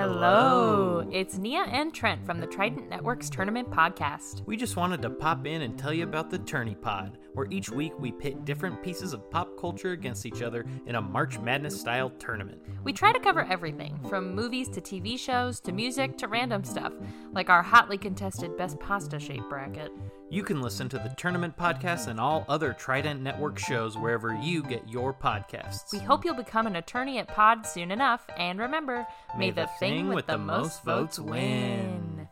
Hello. It's Nia and Trent from the Trident Network's Tournament Podcast. We just wanted to pop in and tell you about the Tourney Pod, where each week we pit different pieces of pop culture against each other in a March Madness style tournament. We try to cover everything from movies to TV shows to music to random stuff, like our hotly contested Best Pasta Shape bracket. You can listen to the Tournament Podcast and all other Trident Network shows wherever you get your podcasts. We hope you'll become an attorney at Pod soon enough, and remember, may, the, thing with the most votes win.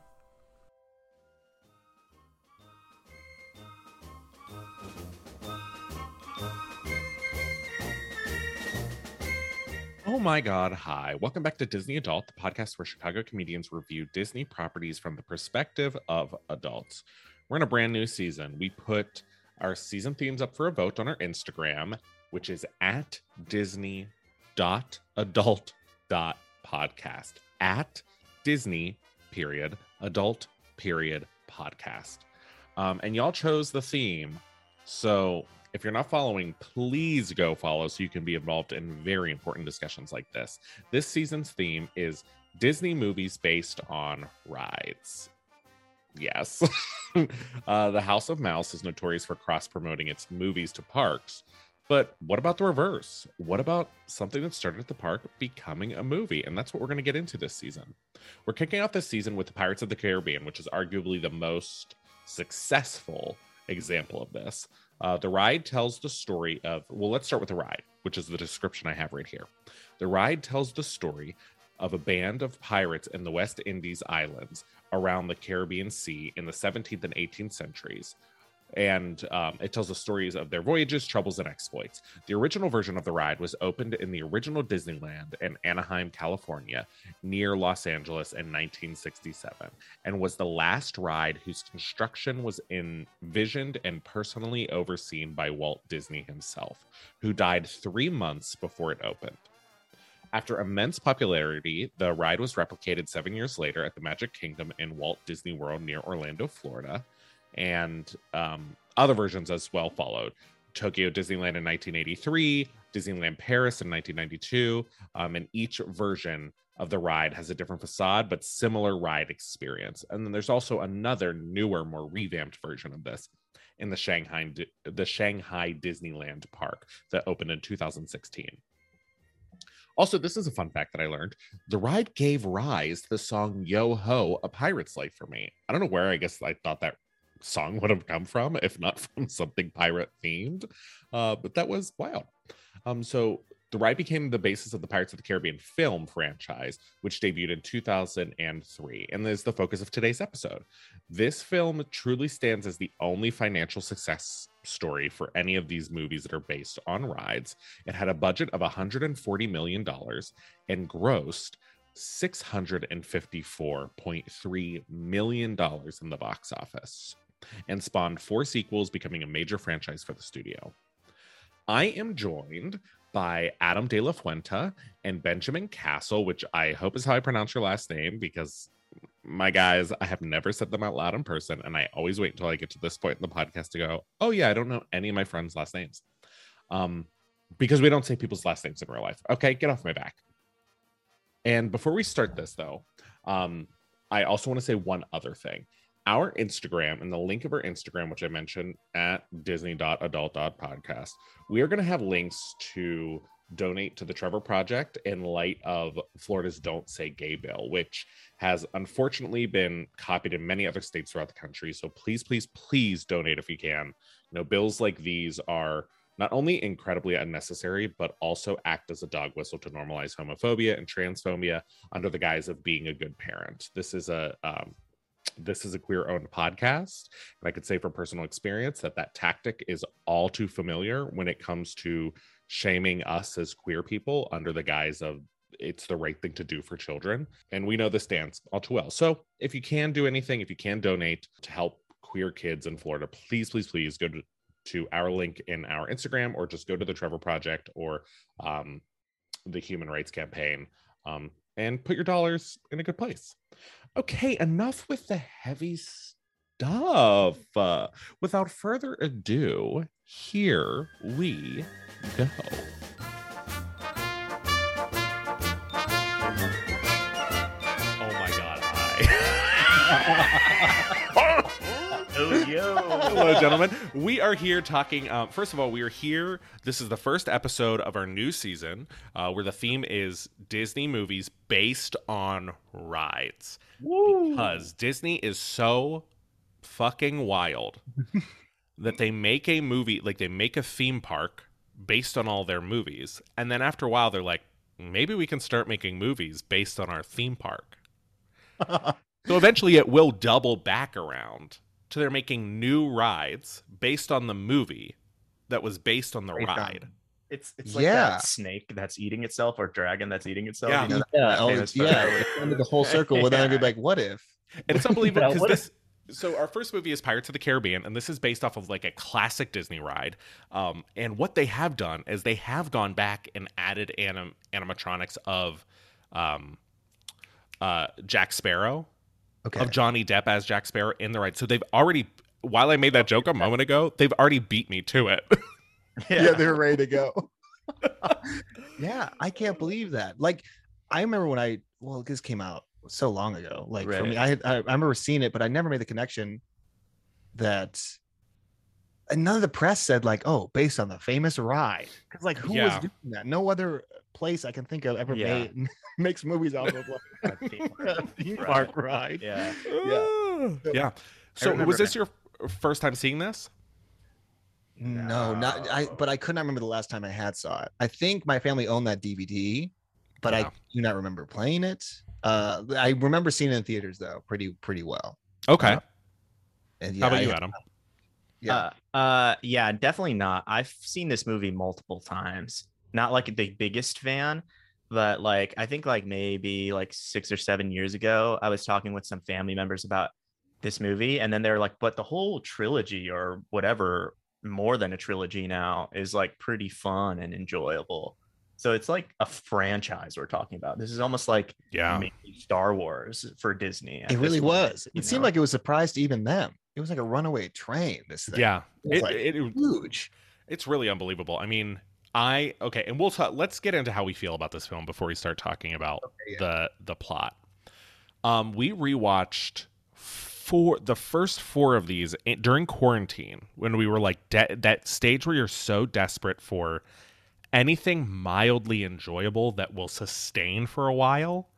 Oh my God. Hi. Welcome back to Disney Adult, the podcast where Chicago comedians review Disney properties from the perspective of adults. We're in a brand new season. We put our season themes up for a vote on our Instagram, which is at Disney dot adult dot podcast. At Disney period adult period podcast. Um, and y'all chose the theme. So if you're not following, please go follow so you can be involved in very important discussions like this. This season's theme is Disney movies based on rides. Yes. uh, the House of Mouse is notorious for cross promoting its movies to parks. But what about the reverse? What about something that started at the park becoming a movie? And that's what we're going to get into this season. We're kicking off this season with the Pirates of the Caribbean, which is arguably the most successful example of this. Uh, the ride tells the story of, well, let's start with the ride, which is the description I have right here. The ride tells the story of a band of pirates in the West Indies islands around the Caribbean Sea in the 17th and 18th centuries. And um, it tells the stories of their voyages, troubles, and exploits. The original version of the ride was opened in the original Disneyland in Anaheim, California, near Los Angeles in 1967, and was the last ride whose construction was envisioned and personally overseen by Walt Disney himself, who died three months before it opened. After immense popularity, the ride was replicated seven years later at the Magic Kingdom in Walt Disney World near Orlando, Florida, and um, other versions as well followed. Tokyo Disneyland in 1983, Disneyland Paris in 1992, um, and each version of the ride has a different facade but similar ride experience. And then there's also another newer, more revamped version of this in the Shanghai the Shanghai Disneyland Park that opened in 2016. Also, this is a fun fact that I learned. The ride gave rise to the song Yo Ho, A Pirate's Life for me. I don't know where I guess I thought that song would have come from, if not from something pirate themed. Uh, but that was wild. Um, so the ride became the basis of the Pirates of the Caribbean film franchise, which debuted in 2003, and is the focus of today's episode. This film truly stands as the only financial success story for any of these movies that are based on rides. It had a budget of $140 million and grossed $654.3 million in the box office and spawned four sequels, becoming a major franchise for the studio. I am joined by Adam De La Fuente and Benjamin Castle, which I hope is how I pronounce your last name because my guys, I have never said them out loud in person, and I always wait until I get to this point in the podcast to go, "Oh yeah, I don't know any of my friends' last names," um, because we don't say people's last names in real life. Okay, get off my back. And before we start this, though, um, I also want to say one other thing. Our Instagram and the link of our Instagram, which I mentioned at disney.adult.podcast, we are going to have links to donate to the Trevor Project in light of Florida's Don't Say Gay bill, which has unfortunately been copied in many other states throughout the country. So please, please, please donate if you can. You know, bills like these are not only incredibly unnecessary, but also act as a dog whistle to normalize homophobia and transphobia under the guise of being a good parent. This is a um, this is a queer owned podcast and i could say from personal experience that that tactic is all too familiar when it comes to shaming us as queer people under the guise of it's the right thing to do for children. And we know this dance all too well. So if you can do anything, if you can donate to help queer kids in Florida, please, please, please go to, to our link in our Instagram or just go to the Trevor Project or um, the Human Rights Campaign um, and put your dollars in a good place. Okay, enough with the heavy stuff. Uh, without further ado, here we go. Oh my God, hi. yo. Hello, gentlemen. We are here talking. Um, first of all, we are here. This is the first episode of our new season uh, where the theme is Disney movies based on rides. Because Disney is so fucking wild that they make a movie, like they make a theme park based on all their movies. And then after a while, they're like, maybe we can start making movies based on our theme park. So eventually it will double back around to they're making new rides based on the movie that was based on the Based on- ride. It's it's like Yeah. that snake that's eating itself or dragon that's eating itself. Yeah. You know, Yeah, oh, yeah. under the whole circle. Well, then I'd be like, what if? And it's unbelievable because what this so our first movie is Pirates of the Caribbean, and this is based off of like a classic Disney ride. Um, and what they have done is they have gone back and added anim- animatronics of um, uh, Jack Sparrow, Okay. of Johnny Depp as Jack Sparrow in the ride. So they've already, while I made that joke a moment ago, they've already beat me to it. yeah. they're ready to go. yeah, I can't believe that. Like, I remember when I well, this came out so long ago. Like for me, I had I, I remember seeing it, but I never made the connection that. And none of the press said like, "Oh, based on the famous ride," because like, who Yeah. was doing that? No other place I can think of ever Yeah. made makes movies out of like A theme a theme Right. park ride. Yeah. yeah. So remember was this your first time seeing this? No, not I. But I could not remember the last time I had saw it. I think my family owned that DVD, but Yeah. I do not remember playing it. Uh, I remember seeing it in theaters though, pretty pretty well. Okay. Uh, And How about I- you, Adam? Yeah. Uh, uh, yeah, definitely not. I've seen this movie multiple times. Not like the biggest fan, but like I think like maybe like six or seven years ago, I was talking with some family members about this movie, and then they're like, "But the whole trilogy or whatever, more than a trilogy now, is like pretty fun and enjoyable." So it's like a franchise we're talking about. This is almost like Yeah. maybe Star Wars for Disney. it really point, was. you It seemed like it was a surprise to even them. It was like a runaway train. This thing. Yeah. It was It, like it, it- huge. it's really unbelievable. I mean, I okay, and we'll talk. Let's get into how we feel about this film before we start talking about yeah. the the plot. Um, we rewatched four the first four of these during quarantine when we were like de- that stage where you're so desperate for anything mildly enjoyable that will sustain for a while.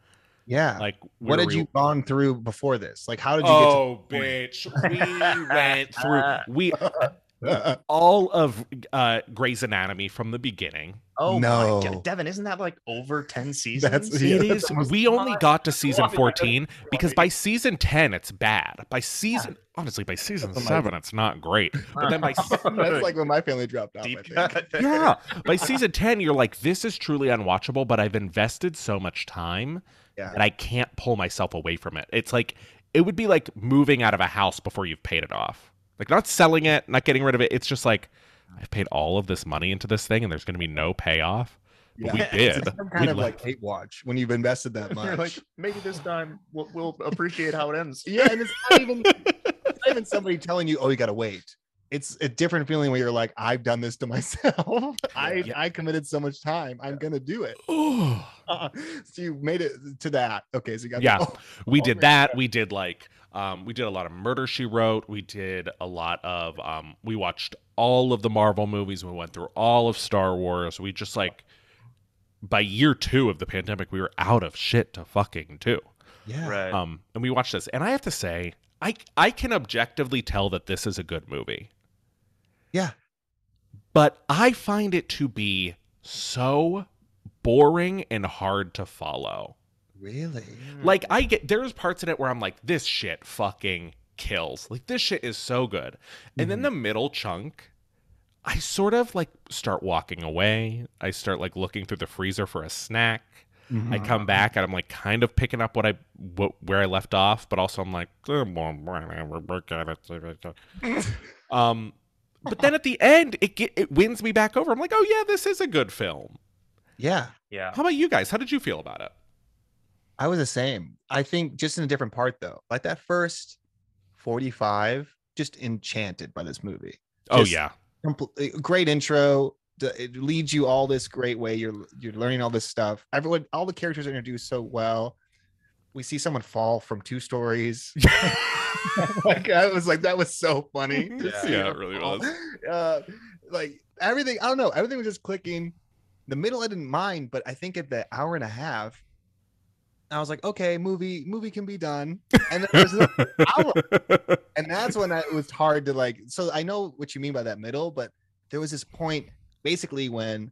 Yeah. Like what had re- you gone through before this? Like, how did you get Oh, bitch! We went through we to? all of uh Grey's Anatomy from the beginning. Oh my No. god, Devin, isn't that like over 10 seasons? That's- Yeah, it that's is. almost- We only got to season 14 because by season 10 it's bad. By season honestly by season That's 7 it's not great. But then by s- That's like when my family dropped off. deep I think. yeah, by season 10 you're like this is truly unwatchable but I've invested so much time Yeah. that I can't pull myself away from it. It's like it would be like moving out of a house before you've paid it off. Like not selling it, not getting rid of it. It's just like I've paid all of this money into this thing and there's going to be no payoff. But we did. It's some We kind of like hate watch when you've invested that You're much. like, maybe this time we'll, we'll appreciate how it ends. yeah, and it's not even it's not even somebody telling you, oh, you gotta wait. It's a different feeling when you're like, I've done this to myself. I Yeah. I committed so much time. I'm gonna do it. Oh. Uh, so you made it to that. Okay, so you got Yeah. the- we Oh did my that we did like um we did a lot of murder she wrote. We did a lot of um we watched all of the marvel movies. We went through all of star wars. We just like by year two of the pandemic we were out of shit to fucking do. Yeah. Right. um and we watched this. And i have to say i i can objectively tell that this is a good movie. Yeah. but i find it to be so boring and hard to follow Really? like I get there's parts in it where I'm like, this shit fucking kills. Like this shit is so good. And then Mhm. the middle chunk, I sort of like start walking away. I start like looking through the freezer for a snack. Mhm. I come back and I'm like kind of picking up what I what, where I left off, but also I'm like, um, but then at the end it get, it wins me back over. I'm like, oh yeah, this is a good film. yeah. yeah. How about you guys? How did you feel about it? I was the same. I think just in a different part though. Like that first 45, just enchanted by this movie. Oh yeah, Compl- great intro. It leads you all this great way. You're you're learning all this stuff. Everyone, all the characters are introduced so well. we see someone fall from two stories. like I was like, that was so funny. Yeah. Yeah, it really fall. was. Uh, like everything, I don't know, everything was just clicking. The middle I didn't mind, but I think at the hour and a half, I was like, okay, movie, movie can be done. And and that's when I, it was hard to like. So I know what you mean by that middle, but there was this point basically when,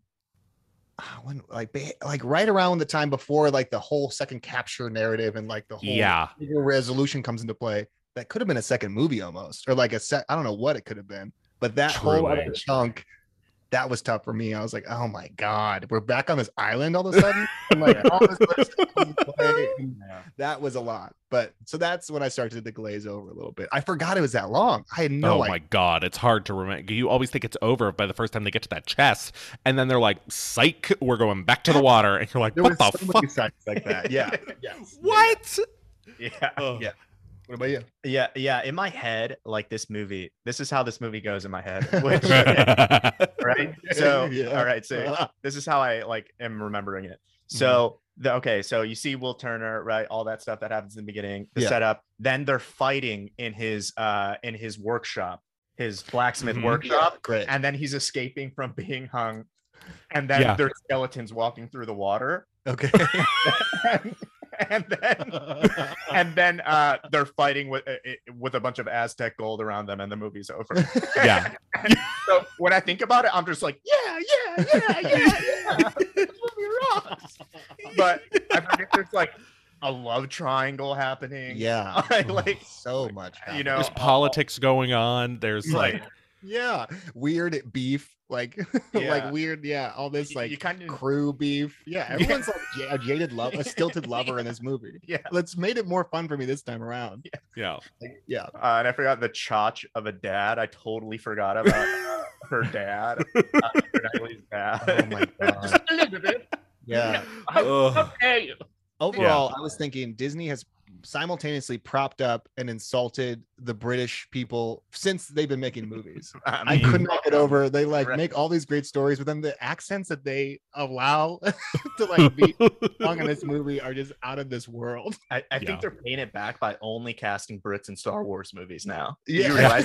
ah, when like like right around the time before like the whole second capture narrative and like the whole Yeah. resolution comes into play. That could have been a second movie almost, or like a set. I don't know what it could have been, but that whole other chunk. That was tough for me. I was like, "Oh my god, we're back on this island all of a sudden." Like, all this other stuff comes into play, and Yeah. that was a lot. But so that's when I started to glaze over a little bit. I forgot it was that long. I had no oh idea. my god, it's hard to remember. You always think it's over by the first time they get to that chest, and then they're like, "Psych, we're going back to the water," and you're like, There "What the so fuck? like that. Yeah. yes. What?" Yeah. Ugh. Yeah. What about you? Yeah, yeah. In my head, like this movie, this is how this movie goes in my head. Which, right? So, Yeah. all right. So, this is how I like am remembering it. So, the, okay. So you see Will Turner, right? All that stuff that happens in the beginning, the Yeah. setup. Then they're fighting in his uh in his workshop, his blacksmith Mhm. workshop, great. and then he's escaping from being hung. And then Yeah. there's skeletons walking through the water. Okay. and then and then uh they're fighting with uh, uh, with a bunch of Aztec gold around them, and the movie's over. Yeah. so when I think about it, I'm just like, yeah, yeah, yeah, yeah, yeah. This movie rocks. But I forget there's like a love triangle happening. yeah. I like so much. you know There's politics going on. There's like, Right. Yeah. Weird beef. Like Yeah. like weird. Yeah. All this like you kind of crew beef. Yeah. Everyone's like a jaded love, a stilted lover in this movie. yeah. Let's made it more fun for me this time around. yeah, Like, yeah. Uh, and I forgot the chotch of a dad. I totally forgot about uh, her dad. Uh, Keira dad. Oh my god. Just a little bit. Yeah. Ugh. Okay. Overall, I was thinking Disney has simultaneously propped up and insulted the British people since they've been making movies. I, I could not get over. They like Right. make all these great stories, but then the accents that they allow to like be sung in this movie are just out of this world. I, I Yeah. think they're paying it back by only casting Brits in Star Wars movies now. Do Yeah.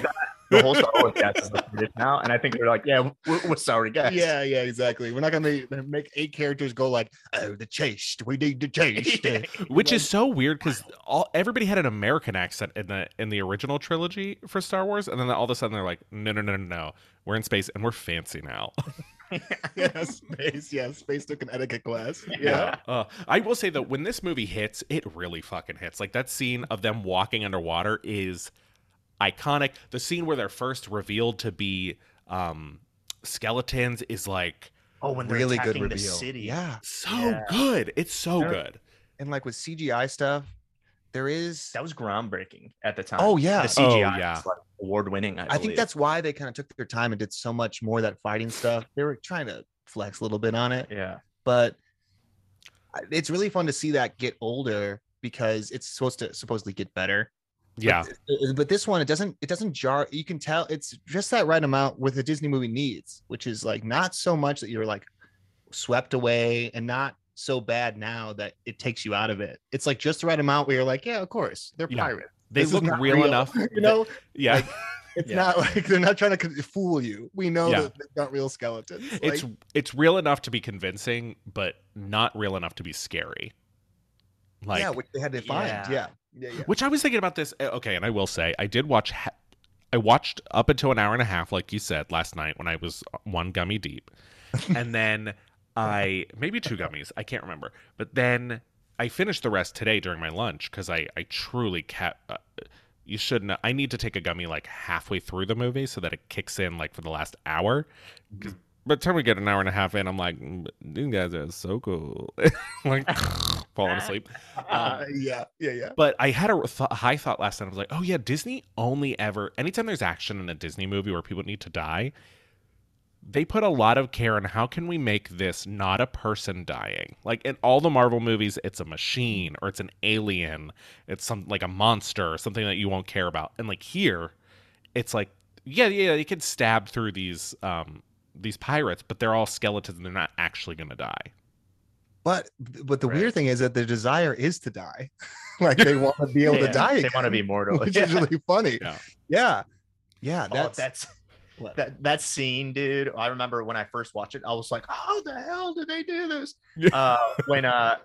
You realize that? The whole Star Wars cast is like British now. And I think they're like, yeah, we're, we're sorry, guys. Yeah, yeah, exactly. We're not gonna make, make eight characters go like, "Oh, the chase. We need the chase." which is so weird because all everybody had an American accent in the in the original trilogy for Star Wars, and then all of a sudden they're like, "No, no, no, no, no, we're in space and we're fancy now." yeah, space. Yeah, space took an etiquette class. Yeah. Uh, I will say though, when this movie hits, it really fucking hits. Like that scene of them walking underwater is iconic. The scene where they're first revealed to be um, skeletons is like Oh, when they're really good attacking reveal. the city. Yeah, so Yeah. good. It's so Yeah. good. and like with CGI stuff, there is. That was groundbreaking at the time. Oh yeah, The CGI Oh, yeah. was like award winning. I, I think that's why they kind of took their time and did so much more of that fighting stuff. They were trying to flex a little bit on it, yeah. but it's really fun to see that get older because it's supposed to supposedly get better. Yeah, But, but this one, it doesn't. It doesn't jar. You can tell it's just that right amount with a Disney movie needs, which is like not so much that you're like swept away and not so bad now that it takes you out of it. It's like just the right amount where you're like, yeah, of course, they're Yeah. pirates. they This is look real, real, enough. You that- know, yeah, like, it's Yeah. not like they're not trying to fool you. We know Yeah. that they're not real skeletons. it's Like, it's real enough to be convincing, but not real enough to be scary. Like, yeah, which they had to find. Yeah. Yeah, which I was thinking about this. uh, Okay, and I will say, I did watch. Ha- I watched up until an hour and a half, like you said last night, when I was one gummy deep, and then I maybe two gummies, I can't remember. But then I finished the rest today during my lunch because I I truly kept. Uh, you shouldn't. I need to take a gummy like halfway through the movie so that it kicks in like for the last hour. By the time we get an hour and a half in, I'm like, "Mm, these guys are so cool, like falling asleep. Uh, yeah, yeah, yeah. But I had a th- high thought last night. I was like, oh yeah, Disney only ever anytime there's action in a Disney movie where people need to die, they put a lot of care in how can we make this not a person dying. Like in all the Marvel movies, it's a machine or it's an alien, it's some like a monster or something that you won't care about. And like here, it's like yeah, yeah, they can stab through these um these pirates, but they're all skeletons and they're not actually gonna die. But but the Right. weird thing is that their desire is to die. like they want to be able Yeah, to die. They want to be mortal. which Yeah. is really funny. Yeah. Yeah. Yeah. Oh, That's, that's that that scene, dude. I remember when I first watched it, I was like, "How the hell did they do this?" uh, when uh,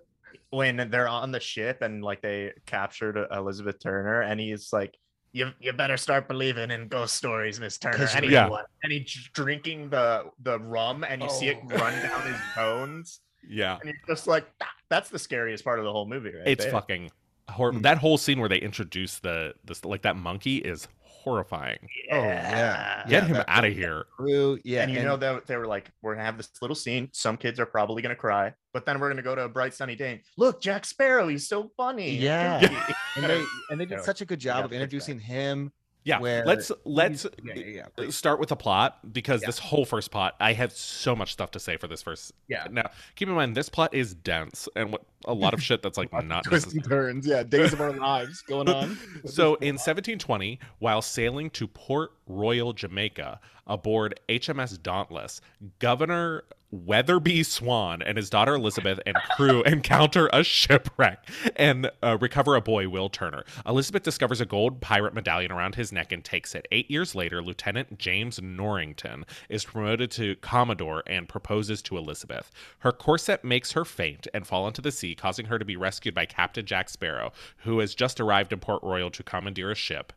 when they're on the ship and like they captured uh, Elizabeth Turner, and he's like, "You you better start believing in ghost stories, Miss Turner. And he's, Yeah. and he's drinking the the rum, and you see it Oh. run down his bones, Yeah. and he's just like, "Ah, "That's the scariest part of the whole movie, right?" It's there. fucking hor- Mm. that whole scene where they introduce the this like that monkey is horrifying. Oh, yeah. Get Yeah, him that- out of here. true. Yeah. and you know that they were like, we're gonna have this little scene. Some kids are probably gonna cry, but then we're gonna go to a bright sunny day. And, Look, Jack Sparrow, he's so funny. Yeah. goofy." and they and they did such a good got job of the kick introducing him. Yeah. Where let's let's yeah, yeah, yeah. Uh, start with the plot because Yeah. this whole first plot, I have so much stuff to say for this first. Yeah. Now, keep in mind this plot is dense and what a lot of shit that's like not twists and turns. Yeah, days of our lives going on. So in 1720, while sailing to Port Royal, Jamaica, aboard HMS Dauntless, Governor Weatherby Swan and his daughter Elizabeth and crew encounter a shipwreck and uh, recover a boy, Will Turner. Elizabeth discovers a gold pirate medallion around his neck and takes it. Eight years later, Lieutenant James Norrington is promoted to Commodore and proposes to Elizabeth. Her corset makes her faint and fall into the sea, causing her to be rescued by Captain Jack Sparrow, who has just arrived in Port Royal to commandeer a ship.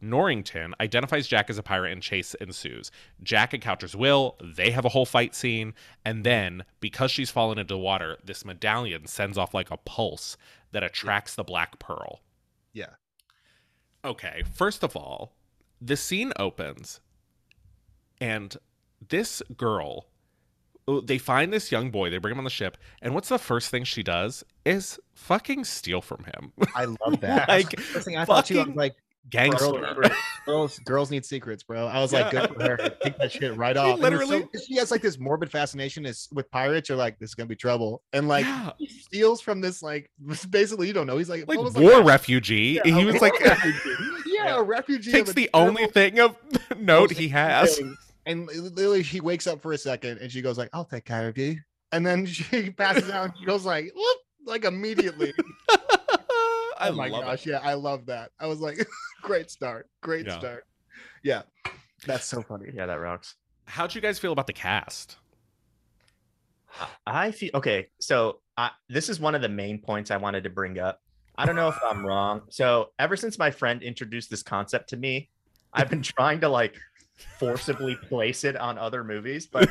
Norrington identifies Jack as a pirate and chase ensues. Jack encounters Will, they have a whole fight scene, and then, because she's fallen into the water, this medallion sends off like a pulse that attracts the Black Pearl. Yeah. Okay, first of all, the scene opens, and this girl, they find this young boy, they bring him on the ship, and what's the first thing she does? Is fucking steal from him. I love that. Like, First thing I thought was like, Gangster. Girl- girls, girls need secrets, bro. I was like, good for her. Take that shit right She off. It's so- literally- she has like this morbid fascination is with pirates. You're like, this is gonna be trouble, and like Yeah. steals from this like basically you don't know. He's like like war a- refugee. yeah, he was like yeah, a refugee. takes the terrible- only thing of note he has. thing. And literally, she wakes up for a second and she goes like, "I'll take care of you," and then she passes out and she goes like, "Whoop," like immediately. I oh my love gosh, it. yeah, I love that. I was like, great start, great Yeah. start. Yeah, that's so funny. Yeah, that rocks. How'd you guys feel about the cast? I feel okay. So I, this is one of the main points I wanted to bring up. I don't know if I'm wrong. So ever since my friend introduced this concept to me, I've been trying to like forcibly place it on other movies, but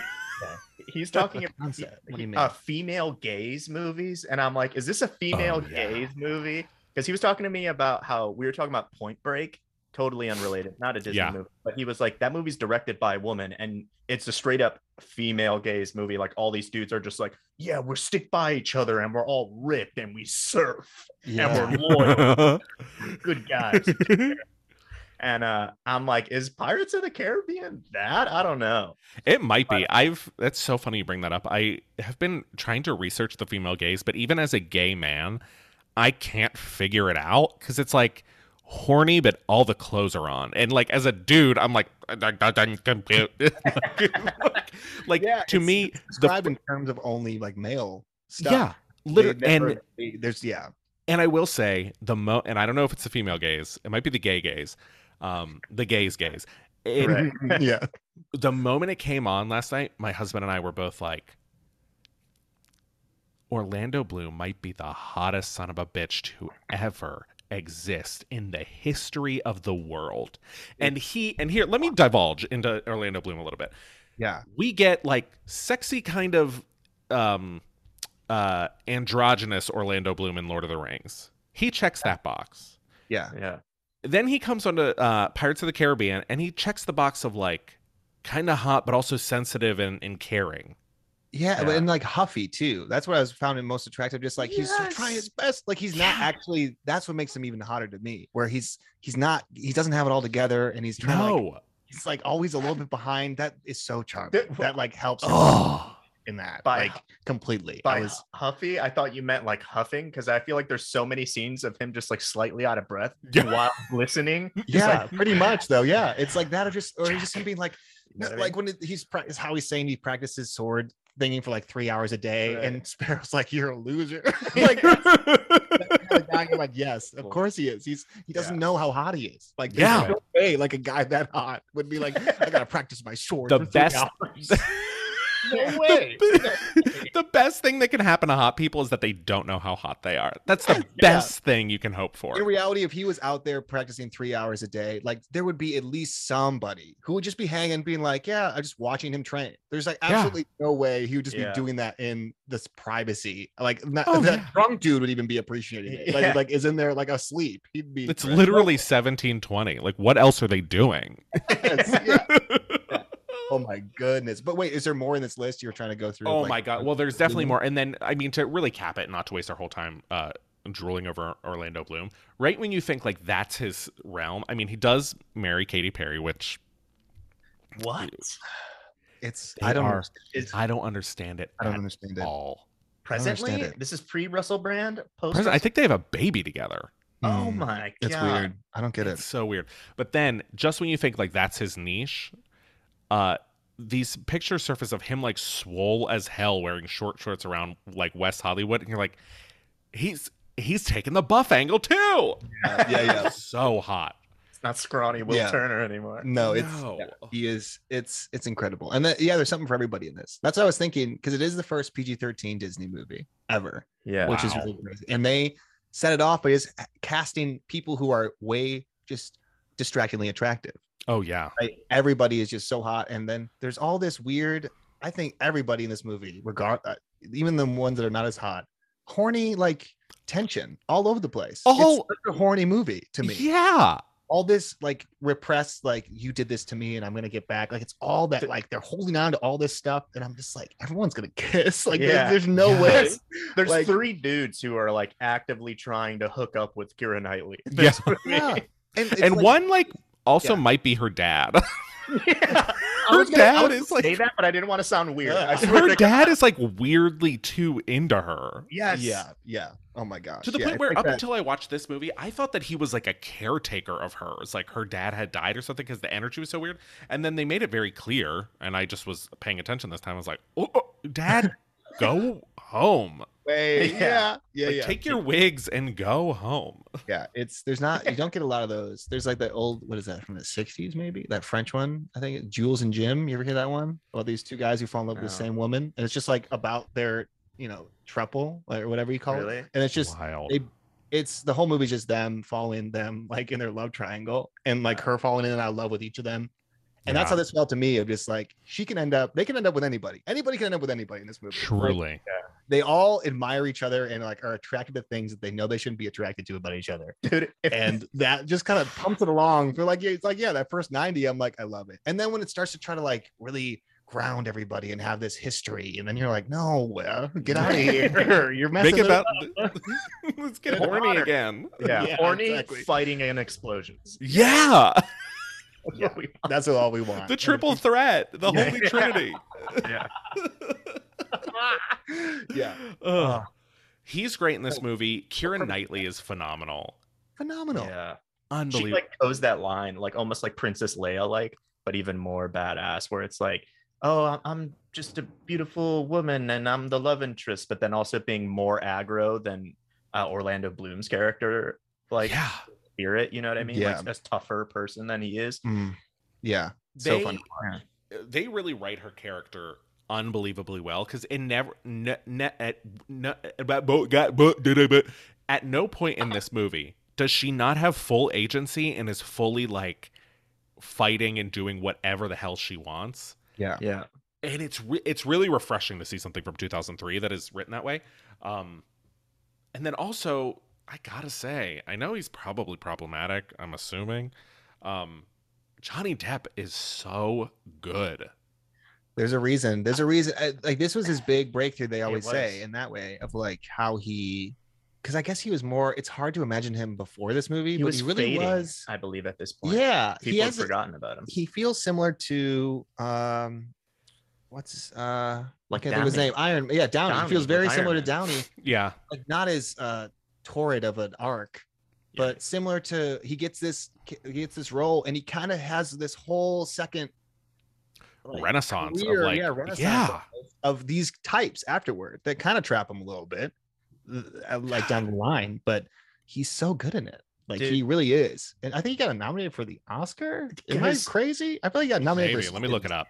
he's talking about Concept. What do you mean? uh, female gaze movies, and I'm like, is this a female Oh, yeah. gaze movie? Because he was talking to me about how we were talking about Point Break, totally unrelated, not a Disney Yeah. movie, but he was like, that movie's directed by a woman, and it's a straight up female gaze movie. Like all these dudes are just like, yeah, we're stick by each other, and we're all ripped, and we surf, and we're loyal, good guys. And uh, I'm like, is Pirates of the Caribbean that? I don't know. It might be. I've that's so funny you bring that up. I have been trying to research the female gaze, but even as a gay man, I can't figure it out because it's like horny, but all the clothes are on. And like as a dude, I'm like like Yeah, to it's me the described in terms of only like male stuff. yeah, literally never- and they- there's yeah, and I will say the mo and I don't know if it's the female gaze, it might be the gay gaze, um, the gays gaze. It, Right. yeah. the moment it came on last night, my husband and I were both like, Orlando Bloom might be the hottest son of a bitch to ever exist in the history of the world. And he, and here, let me divulge into Orlando Bloom a little bit. Yeah. We get like sexy kind of um uh androgynous Orlando Bloom in Lord of the Rings. He checks that box Yeah. Yeah. Then he comes onto uh, Pirates of the Caribbean and he checks the box of like kind of hot but also sensitive and, and caring. Yeah, Yeah. and like Huffy too. That's what I was found him most attractive. Just like he's trying his best. Like he's not actually. That's what makes him even hotter to me. Where he's he's not. He doesn't have it all together, and he's trying. To, like, No. he's like always a little bit behind. That is so charming. Th- That like helps him Oh. In that. By- like completely. By I was. Huffy, I thought you meant like huffing because I feel like there's so many scenes of him just like slightly out of breath Yeah. while listening. Yeah, like, pretty much though. Yeah, it's like that, or just or he's just him being like, you know like when it, he's practice how he's saying he practices sword thinking for like three hours a day, Right. and Sparrow's like, "You're a loser." like, that kind guy, like, yes, of course he is. He's he doesn't Yeah. know how hot he is. Like, Yeah. no way like a guy that hot would be like, I gotta practice my sword. The for three best- hours." No way. the best thing that can happen to hot people is that they don't know how hot they are. That's the Yeah. best thing you can hope for. In reality, if he was out there practicing three hours a day, like there would be at least somebody who would just be hanging, being like, "Yeah, I'm just watching him train." There's like Yeah. absolutely no way he would just Yeah. be doing that in this privacy. Like not, Oh, that yeah. drunk dude would even be appreciating it. Like, Yeah. like is in there like asleep. He'd be. It's literally 1720. Like, what else are they doing? Yes, yeah. Oh my goodness! But wait, is there more in this list you're trying to go through? Oh like, my god. Well, there's definitely more. And then I mean to really cap it, not to waste our whole time uh drooling over Orlando Bloom. Right when you think like that's his realm, I mean he does marry Katy Perry, which What? It's I don't are- understand. I don't understand it. I don't at understand it. all. presently? it. This is pre Russell Brand. Post. Present- I think they have a baby together. Oh Hmm, my god. It's weird. I don't get it. It's so weird. But then just when you think like that's his niche, uh these pictures surface of him like swole as hell wearing short shorts around like West Hollywood and you're like he's he's taking the buff angle too. Yeah, yeah, yeah. so hot. It's not scrawny Will Yeah. Turner anymore. No, it's No. yeah, he is. It's it's incredible, and that, yeah, there's something for everybody in this. That's what I was thinking because it is the first PG-13 Disney movie ever, Yeah. which is really crazy. And they set it off by just casting people who are way just distractingly attractive. Oh yeah. Right? Everybody is just so hot, and then there's all this weird. I think everybody in this movie, regard uh, even the ones that are not as hot, horny like tension all over the place. Oh. it's such a horny movie to me Yeah. all this like repressed like you did this to me and i'm gonna get back like it's all that like they're holding on to all this stuff and i'm just like everyone's gonna kiss like Yeah. there's no Yeah. way There's, there's Like- three dudes who are like actively trying to hook up with Keira Knightley. in Yeah. this movie. yeah and, and like- one like also Yeah. might be her dad. yeah. Her was gonna, I dad was is gonna say that, but I didn't want to sound weird. Yeah. I swear her to dad is like weirdly too into her. Yes. yeah yeah oh my gosh To the yeah, point where like up that- until I watched this movie, I thought that he was like a caretaker of hers. Like her dad had died or something because the energy was so weird. And then they made it very clear, and I just was paying attention this time. I was like, "Oh, oh, dad, go home. Wait, Yeah. yeah. Yeah Like, yeah. Take your wigs and go home." yeah it's there's not you don't get a lot of those. There's like that old what is that from the 60s maybe? That french one i think jules and jim. You ever hear that one? About these two guys who fall in love with the same woman and it's just like about their you know trouble or whatever you call Really? it and it's just Wild. they it's the whole movie's just them following them like in their love triangle and like her falling in and out of love with each of them and that's how this felt to me of just like she can end up they can end up with anybody anybody can end up with anybody in this movie Like, Truly. they all admire each other and like are attracted to things that they know they shouldn't be attracted to about each other Dude, and that just kind of pumps it along for like yeah, it's like yeah that first 90 i'm like i love it and then when it starts to try to like really ground everybody and have this history and then you're like no well, get out of here you're messing Make it it about. up. Let's get Get horny again. yeah, Yeah, horny exactly. fighting and explosions. Yeah, That's what that's all we want the triple threat, the Yeah. holy trinity. Yeah. yeah Ugh. He's great in this movie. Keira Knightley is phenomenal. phenomenal Yeah. Unbelievable. She like toes that line, like almost like Princess Leia, like, but even more badass, where it's like, oh, I'm- I'm just a beautiful woman and I'm the love interest, but then also being more aggro than uh, Orlando Bloom's character, like yeah. Spirit, you know what I mean? Yeah. Like a tougher person than he is. Mm. yeah so They fun they really write her character unbelievably well because it never ne, ne, at, ne, about got bo- da- da- ba- at no point in this movie does she not have full agency and is fully like fighting and doing whatever the hell she wants. yeah Yeah. and it's re- it's really refreshing to see something from 2003 that is written that way. Um, and then also, I gotta say, I know he's probably problematic. I'm assuming. Um, Johnny Depp is so good. there's a reason there's a reason uh, like this was his big breakthrough they always say in that way of like how he because i guess he was more it's hard to imagine him before this movie He but was he really fading, was I believe, at this point. yeah he People have has a- forgotten about him. he feels similar to um what's his, uh Like I can't think of his name iron yeah downey, he feels very similar to downey Yeah, like not as uh torrid of an arc Yeah. but similar to he gets this he gets this role and he kind of has this whole second like, renaissance career, of like yeah, renaissance yeah. of, of these types afterward that kind of trap him a little bit, uh, like down the line. But he's so good in it. Like Dude. he really is. And I think he got nominated for the Oscar. Am I crazy? I feel like he got nominated Maybe. for Let me look it up.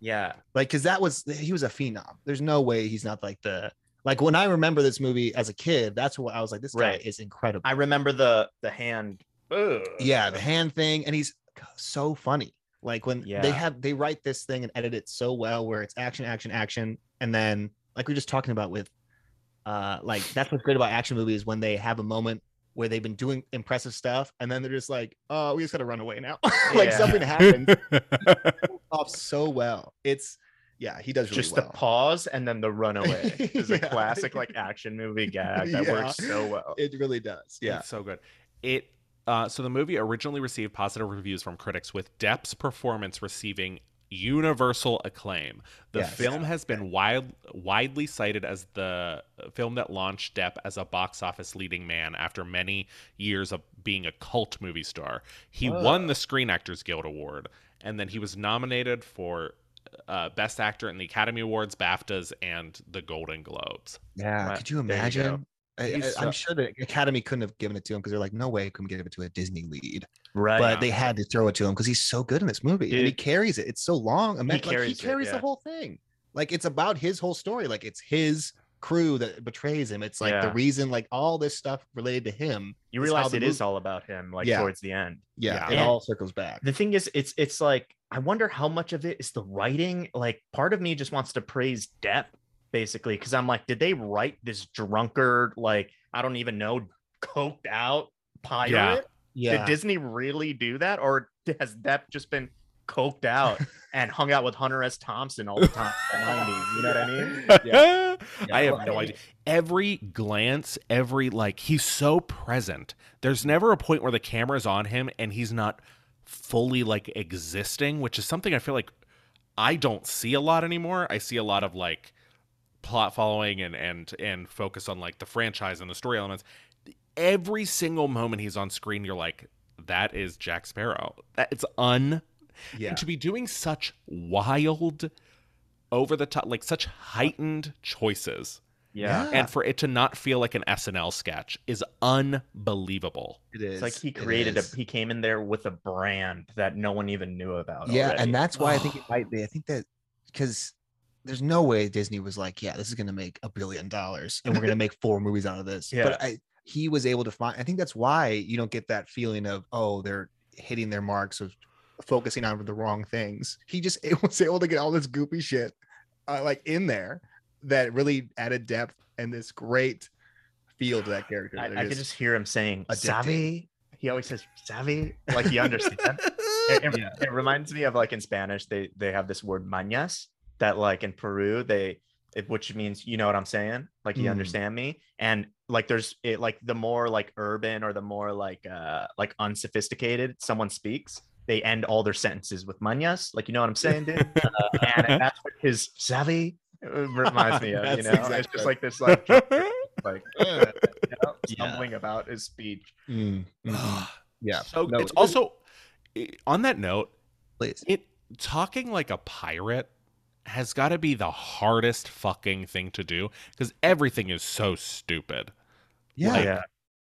Yeah. like because that was he was a phenom. There's no way he's not like the like when I remember this movie as a kid, that's what I was like, this guy Right. is incredible. I remember the the hand. Ugh. yeah, the hand thing, and he's so funny. Like when they have they write this thing and edit it so well where it's action, action, action, and then like we are just talking about with uh like that's what's great about action movies when they have a moment where they've been doing impressive stuff and then they're just like, oh, we just gotta run away now. like something happens off so well. It's yeah, he does really Just well. the pause and then the runaway is a classic like action movie gag that Yeah. works so well. It really does. Yeah. It's so good. It uh, so the movie originally received positive reviews from critics, with Depp's performance receiving universal acclaim. The Yes. film has been wide, widely cited as the film that launched Depp as a box office leading man after many years of being a cult movie star. He won the Screen Actors Guild Award, and then he was nominated for uh, Best Actor in the Academy Awards, BAFTAs, and the Golden Globes. Yeah. Right, Could you there you go. imagine? I, am sure the Academy couldn't have given it to him because they're like, no way we couldn't give it to a Disney lead. Right. But they had to throw it to him because he's so good in this movie and he carries it. It's so long. Ima- like, he carries carries, it, the whole thing. Like it's about his whole story. Like it's his crew that betrays him. It's like the reason, like all this stuff related to him. you realize the it is movie- all about him, like Yeah. towards the end. Yeah, Yeah. it And- all circles back. The thing is, it's it's like I wonder how much of it is the writing. Like part of me just wants to praise Depp, basically, because I'm like, did they write this drunkard, like I don't even know, coked out pirate? Yeah. Yeah. Did Disney really do that, or has Depp just been coked out and hung out with Hunter S. Thompson all the time? the 90s, you know what I mean? Yeah. I have no idea. Every glance, every like, he's so present. There's never a point where the camera's on him and he's not fully like existing, which is something I feel like I don't see a lot anymore. I see a lot of like plot following and and and focus on like the franchise and the story elements. Every single moment he's on screen, you're like, that is Jack Sparrow. That it's un Yeah. and to be doing such wild over the top like such heightened choices Yeah. and for it to not feel like an SNL sketch is unbelievable. It is. It's like he created a he came in there with a brand that no one even knew about. yeah already. and that's why i think it might be i think that because there's no way disney was like yeah this is going to make a billion dollars and we're going to make four movies out of this Yeah. but i he was able to find i think that's why you don't get that feeling of oh they're hitting their marks of focusing on the wrong things he just was able to get all this goopy shit uh, like in there that really added depth and this great feel to that character I, I could just hear him saying. "savvy." He always says "savvy," like he understands. it, it- Yeah. it reminds me of like in Spanish, they they have this word "manyas" that like in Peru they, it, which means you know what I'm saying, like you Mm. understand me, and like there's it like the more like urban or the more like uh like unsophisticated someone speaks. They end all their sentences with manyas, like you know what I'm saying, dude. Uh, and that's what his savvy uh, reminds me of. You That's know, it's just like this like like uh, you know, Yeah. stumbling about his speech. Mm, mhm. yeah So No, it's also on that note, please it talking like a pirate has got to be the hardest fucking thing to do because everything is so stupid. yeah Like, yeah.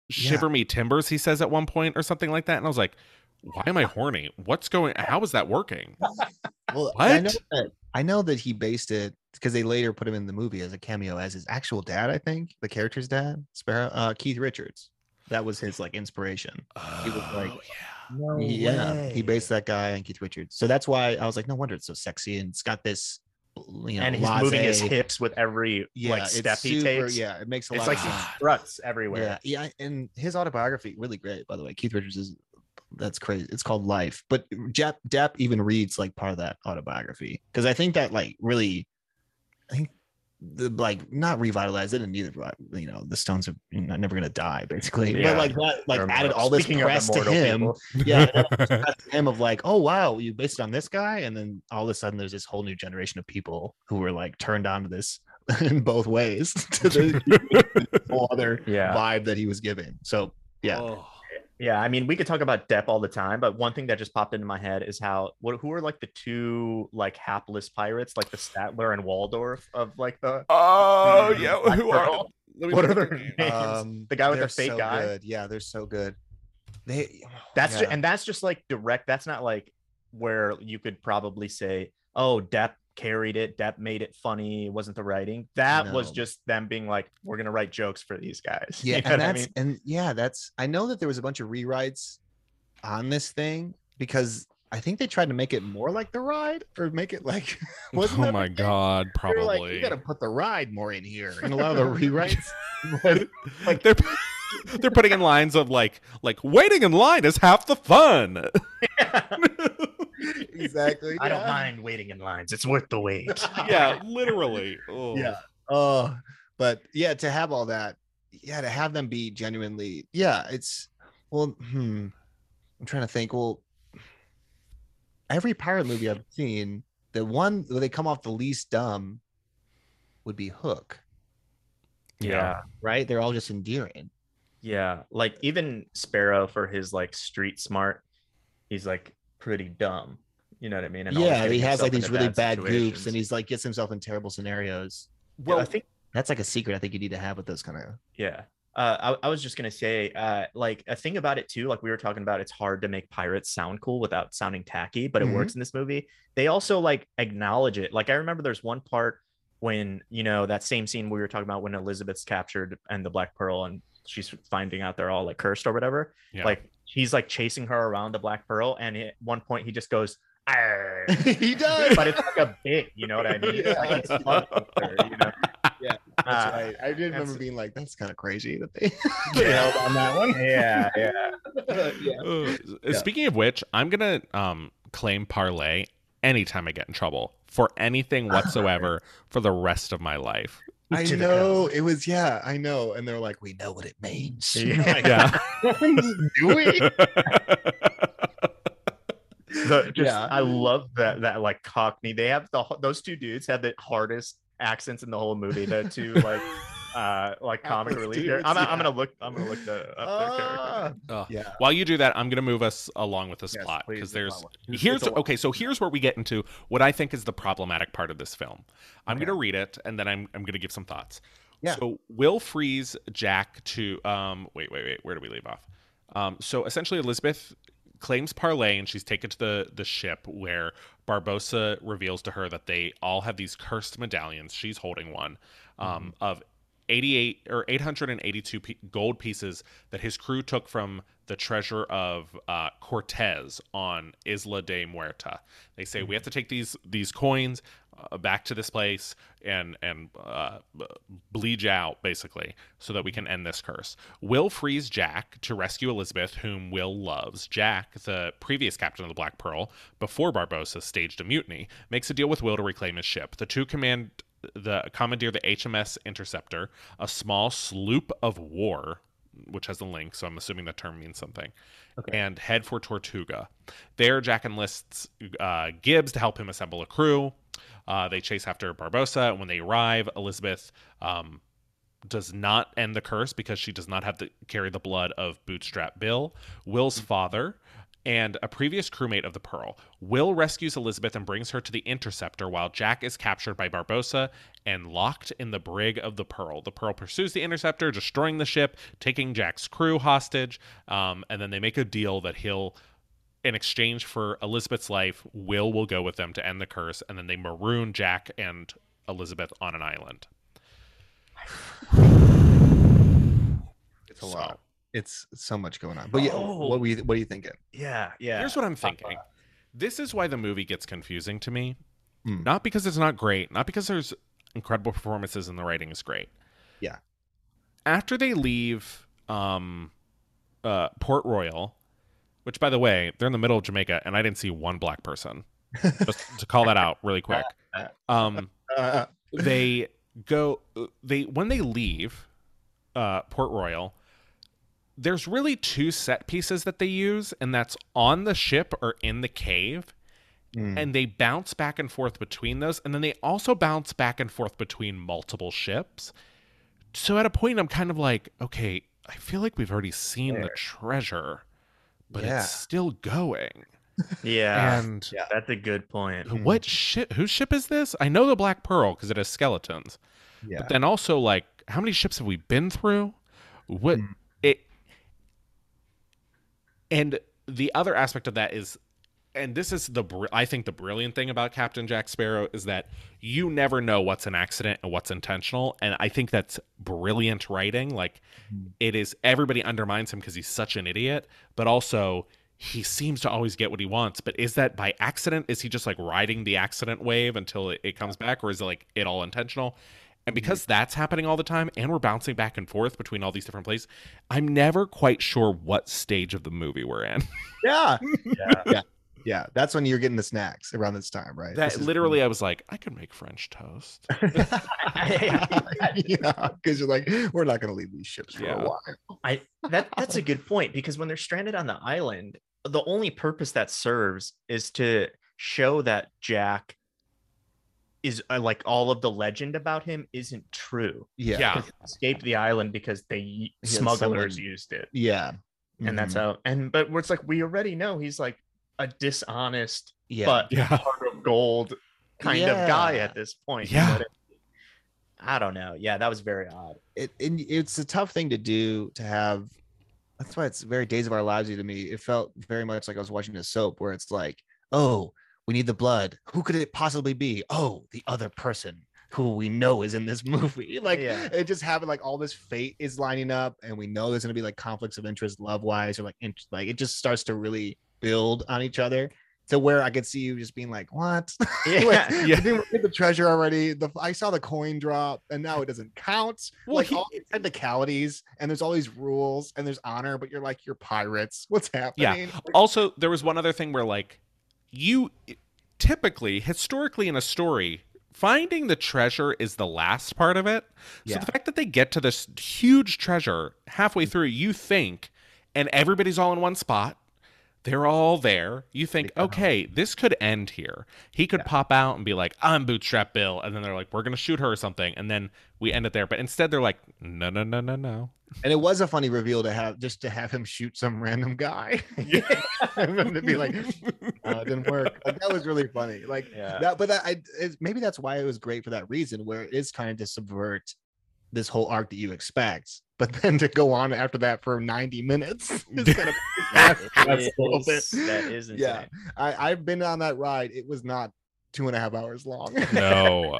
Shiver me timbers, he says at one point or something like that, and I was like, "Why am I horny? What's going? How is that working?" Well, I know that I know that he based it because they later put him in the movie as a cameo as his actual dad. I think the character's dad, Sparrow, uh, Keith Richards. That was his like inspiration. He was like- Oh, yeah. No yeah, he based that guy on Keith Richards. So that's why I was like, no wonder it's so sexy and it's got this, you know, and he's moving his hips with every Yeah, like it's step he takes. Yeah, it makes a It's lot like of struts everywhere. Yeah, yeah, and his autobiography really great, by the way. Keith Richards is that's crazy. It's called Life, but Depp Depp even reads like part of that autobiography because I think that like really, I think the like not revitalized it and neither you know the Stones are you know, never gonna die basically, Yeah. but like that like They're added all this press to him. people, Yeah, and all this press to him of like, oh wow, you based it on this guy, and then all of a sudden there's this whole new generation of people who were like turned on to this in both ways to the whole other Yeah. vibe that he was giving. So yeah, Oh. Yeah, I mean, we could talk about Depp all the time, but one thing that just popped into my head is how what who are like the two like hapless pirates, like the Statler and Waldorf of like the Oh yeah, Black who are? Let me What are their their names? names. Um, The guy with the they're fake so eye? Good. Yeah, they're so good. They That's yeah. ju- and that's just like direct. That's not like where you could probably say, "Oh, Depp carried it. Depp made it funny. It wasn't the writing." That was just them being like, "We're gonna write jokes for these guys." yeah, You know and what I mean? and yeah, that's I know that there was a bunch of rewrites on this thing because I think they tried to make it more like the ride or make it like wasn't oh my god, They were like, probably. you gotta put the ride more in here and a lot of the rewrites. But, like they're they're putting in lines of like like waiting in line is half the fun. Exactly. I don't yeah. mind waiting in lines. It's worth the wait. yeah, literally. Oh. Yeah. Oh, but yeah, to have all that, yeah, to have them be genuinely, yeah, it's well, hmm. I'm trying to think. Well, every pirate movie I've seen, the one where they come off the least dumb would be Hook, Yeah. right? They're all just endearing. Yeah, like even Sparrow for his like street smart, he's like pretty dumb. You know what I mean? always yeah, he has like these really bad goofs, situations. and he's like gets himself in terrible scenarios. well, Well, I think That's like a secret I think you need to have with those kind of. yeah. Uh, I, I was just gonna say, uh, like a thing about it too, like we were talking about, it's hard to make pirates sound cool without sounding tacky, but it Mhm. works in this movie. They also like acknowledge it. Like I remember there's one part when you know that same scene we were talking about when Elizabeth's captured and the Black Pearl, and she's finding out they're all like cursed or whatever. Yeah. Like he's like chasing her around the Black Pearl, and at one point he just goes, he does. but it's like a bit, you know what I mean? Yeah. Like it's fun her, you know? Yeah, Uh, That's right. I did remember being like, "That's kind of crazy that they, they Yeah. held on that one." Yeah, yeah. yeah. Uh, Yeah. Speaking of which, I'm gonna um claim parley anytime I get in trouble for anything whatsoever for the rest of my life. I know it was. Yeah, I know. And they're like, "We know what it means." Yeah. Do we? The- just- Yeah. I love that that like Cockney. They have the those two dudes have the hardest accents in the whole movie. The two like uh like comic Those relief. here. dudes, I'm, I'm gonna look. I'm gonna look the up their character. Ah, yeah. While you do that, I'm gonna move us along with this Yes, plot because there's on here's It's a lot. okay. So here's where we get into what I think is the problematic part of this film. I'm Okay. gonna read it and then I'm I'm gonna give some thoughts. Yeah. So Will frees Jack to um wait wait wait where do we leave off? Um so essentially Elizabeth claims parley and she's taken to the the ship where Barbossa reveals to her that they all have these cursed medallions. She's holding one um, of 88 or 882 p- gold pieces that his crew took from the treasure of uh, Cortez on Isla de Muerta. They say we have to take these these coins uh, back to this place and and uh, bleach out basically so that we can end this curse. Will frees Jack to rescue Elizabeth, whom Will loves. Jack, the previous captain of the Black Pearl, before Barbossa staged a mutiny, makes a deal with Will to reclaim his ship. The two command the commandeer the HMS Interceptor, a small sloop of war, which has a link, so I'm assuming the term means something, and head for Tortuga. There, Jack enlists uh, Gibbs to help him assemble a crew. Uh, they chase after Barbossa. When they arrive, Elizabeth um, does not end the curse because she does not have to carry the blood of Bootstrap Bill, Will's father, and a previous crewmate of the Pearl. Will rescues Elizabeth and brings her to the Interceptor while Jack is captured by Barbossa and locked in the brig of the Pearl. The Pearl pursues the Interceptor, destroying the ship, taking Jack's crew hostage, um, and then they make a deal that he'll in exchange for Elizabeth's life, Will will go with them to end the curse, and then they maroon Jack and Elizabeth on an island. It's a lot. It's so much going on. But yeah, Oh. what were you what are you thinking? Yeah, yeah. Here's what I'm thinking. This is why the movie gets confusing to me. Hmm. Not because it's not great, not because there's incredible performances and the writing is great. Yeah. After they leave um uh Port Royal, which by the way, they're in the middle of Jamaica and I didn't see one black person. Just to call that out really quick. Um they go they when they leave uh Port Royal there's really two set pieces that they use and that's on the ship or in the cave mm, and they bounce back and forth between those and then they also bounce back and forth between multiple ships so at a point i'm kind of like okay i feel like we've already seen the treasure but Yeah. it's still going. Yeah. and yeah, that's a good point. what ship? Whose ship is this? I know the Black Pearl because it has skeletons. Yeah. But then also, like, how many ships have we been through? What Mm. And the other aspect of that is, and this is the br- I think the brilliant thing about Captain Jack Sparrow is that you never know what's an accident and what's intentional, and I think that's brilliant writing. Like, Mhm. it is everybody undermines him because he's such an idiot, but also he seems to always get what he wants. But is that by accident? Is he just like riding the accident wave until it, it comes back, or is it like it all intentional? And mm-hmm. because that's happening all the time, and we're bouncing back and forth between all these different places, I'm never quite sure what stage of the movie we're in. Yeah. Yeah. Yeah. That's when you're getting the snacks around this time, right? That This is- literally, I was like, I could make French toast. yeah. Because you're like, we're not going to leave these ships for Yeah. a while. I that that's a good point because when they're stranded on the island, the only purpose that serves is to show that Jack is uh, like all of the legend about him isn't true. Yeah. Yeah. 'Cause he escaped the island because they He smugglers someone- used it, Yeah. and that's Mhm. how. And but it's like we already know he's like a dishonest yeah. but Yeah. heart of gold kind of guy at this point. Yeah. But it- I don't know. Yeah, that was very odd. it, and it's a tough thing to do to have that's why it's very days of our lives to me it felt very much like i was watching a soap where it's like oh we need the blood who could it possibly be oh the other person who we know is in this movie like Yeah. it just happened like all this fate is lining up and we know there's going to be like conflicts of interest love wise or like like it just starts to really build on each other to where i could see you just being like what Yeah. Like, Yeah. we didn't get the treasure already. The I saw the coin drop, and now it doesn't count. Well, like he- all these technicalities, and there's all these rules, and there's honor, but you're like you're pirates. What's happening? Like, Also, there was one other thing where, like, you typically, historically in a story, finding the treasure is the last part of it. So the fact that they get to this huge treasure halfway through, you think, and everybody's all in one spot. They're all there. You think, Yeah. okay, this could end here. He could pop out and be like, I'm Bootstrap Bill. And then they're like, we're going to shoot her or something. And then we end it there. But instead, they're like, no, no, no, no, no. and it was a funny reveal to have just to have him shoot some random guy, Yeah. and then to be like, it didn't work. Like, that was really funny. Like Yeah. that, but that I maybe that's why it was great for that reason, where it is kind of to subvert this whole arc that you expect, but then to go on after that for 90 minutes is kind of that's a little bit. that is insane. Yeah, I, I've been on that ride. It was not two and a half hours long. no.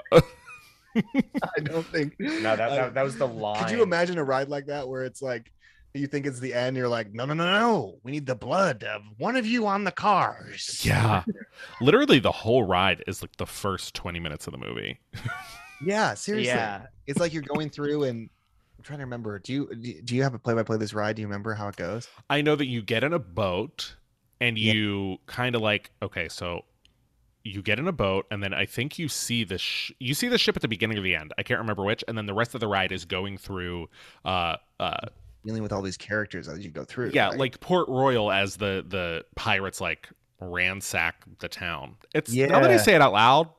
I don't think. No, that, that, that was the line. could you imagine a ride like that where it's like you think it's the end? You're like, no, no, no, no. We need the blood of one of you on the cars. Yeah. Literally, the whole ride is like the first 20 minutes of the movie. yeah. Seriously, Yeah. it's like you're going through and. Trying to remember. Do you do- do you have a play by play this ride? Do you remember how it goes? I know that you get in a boat and Yeah. you kind of like, okay, so you get in a boat and then I think you see the sh- you see the ship at the beginning or the end. I can't remember which. And then the rest of the ride is going through uh uh Dealing with all these characters as you go through. yeah, right? like Port Royal as the the pirates like ransack the town. It's yeah. now that I say it out loud,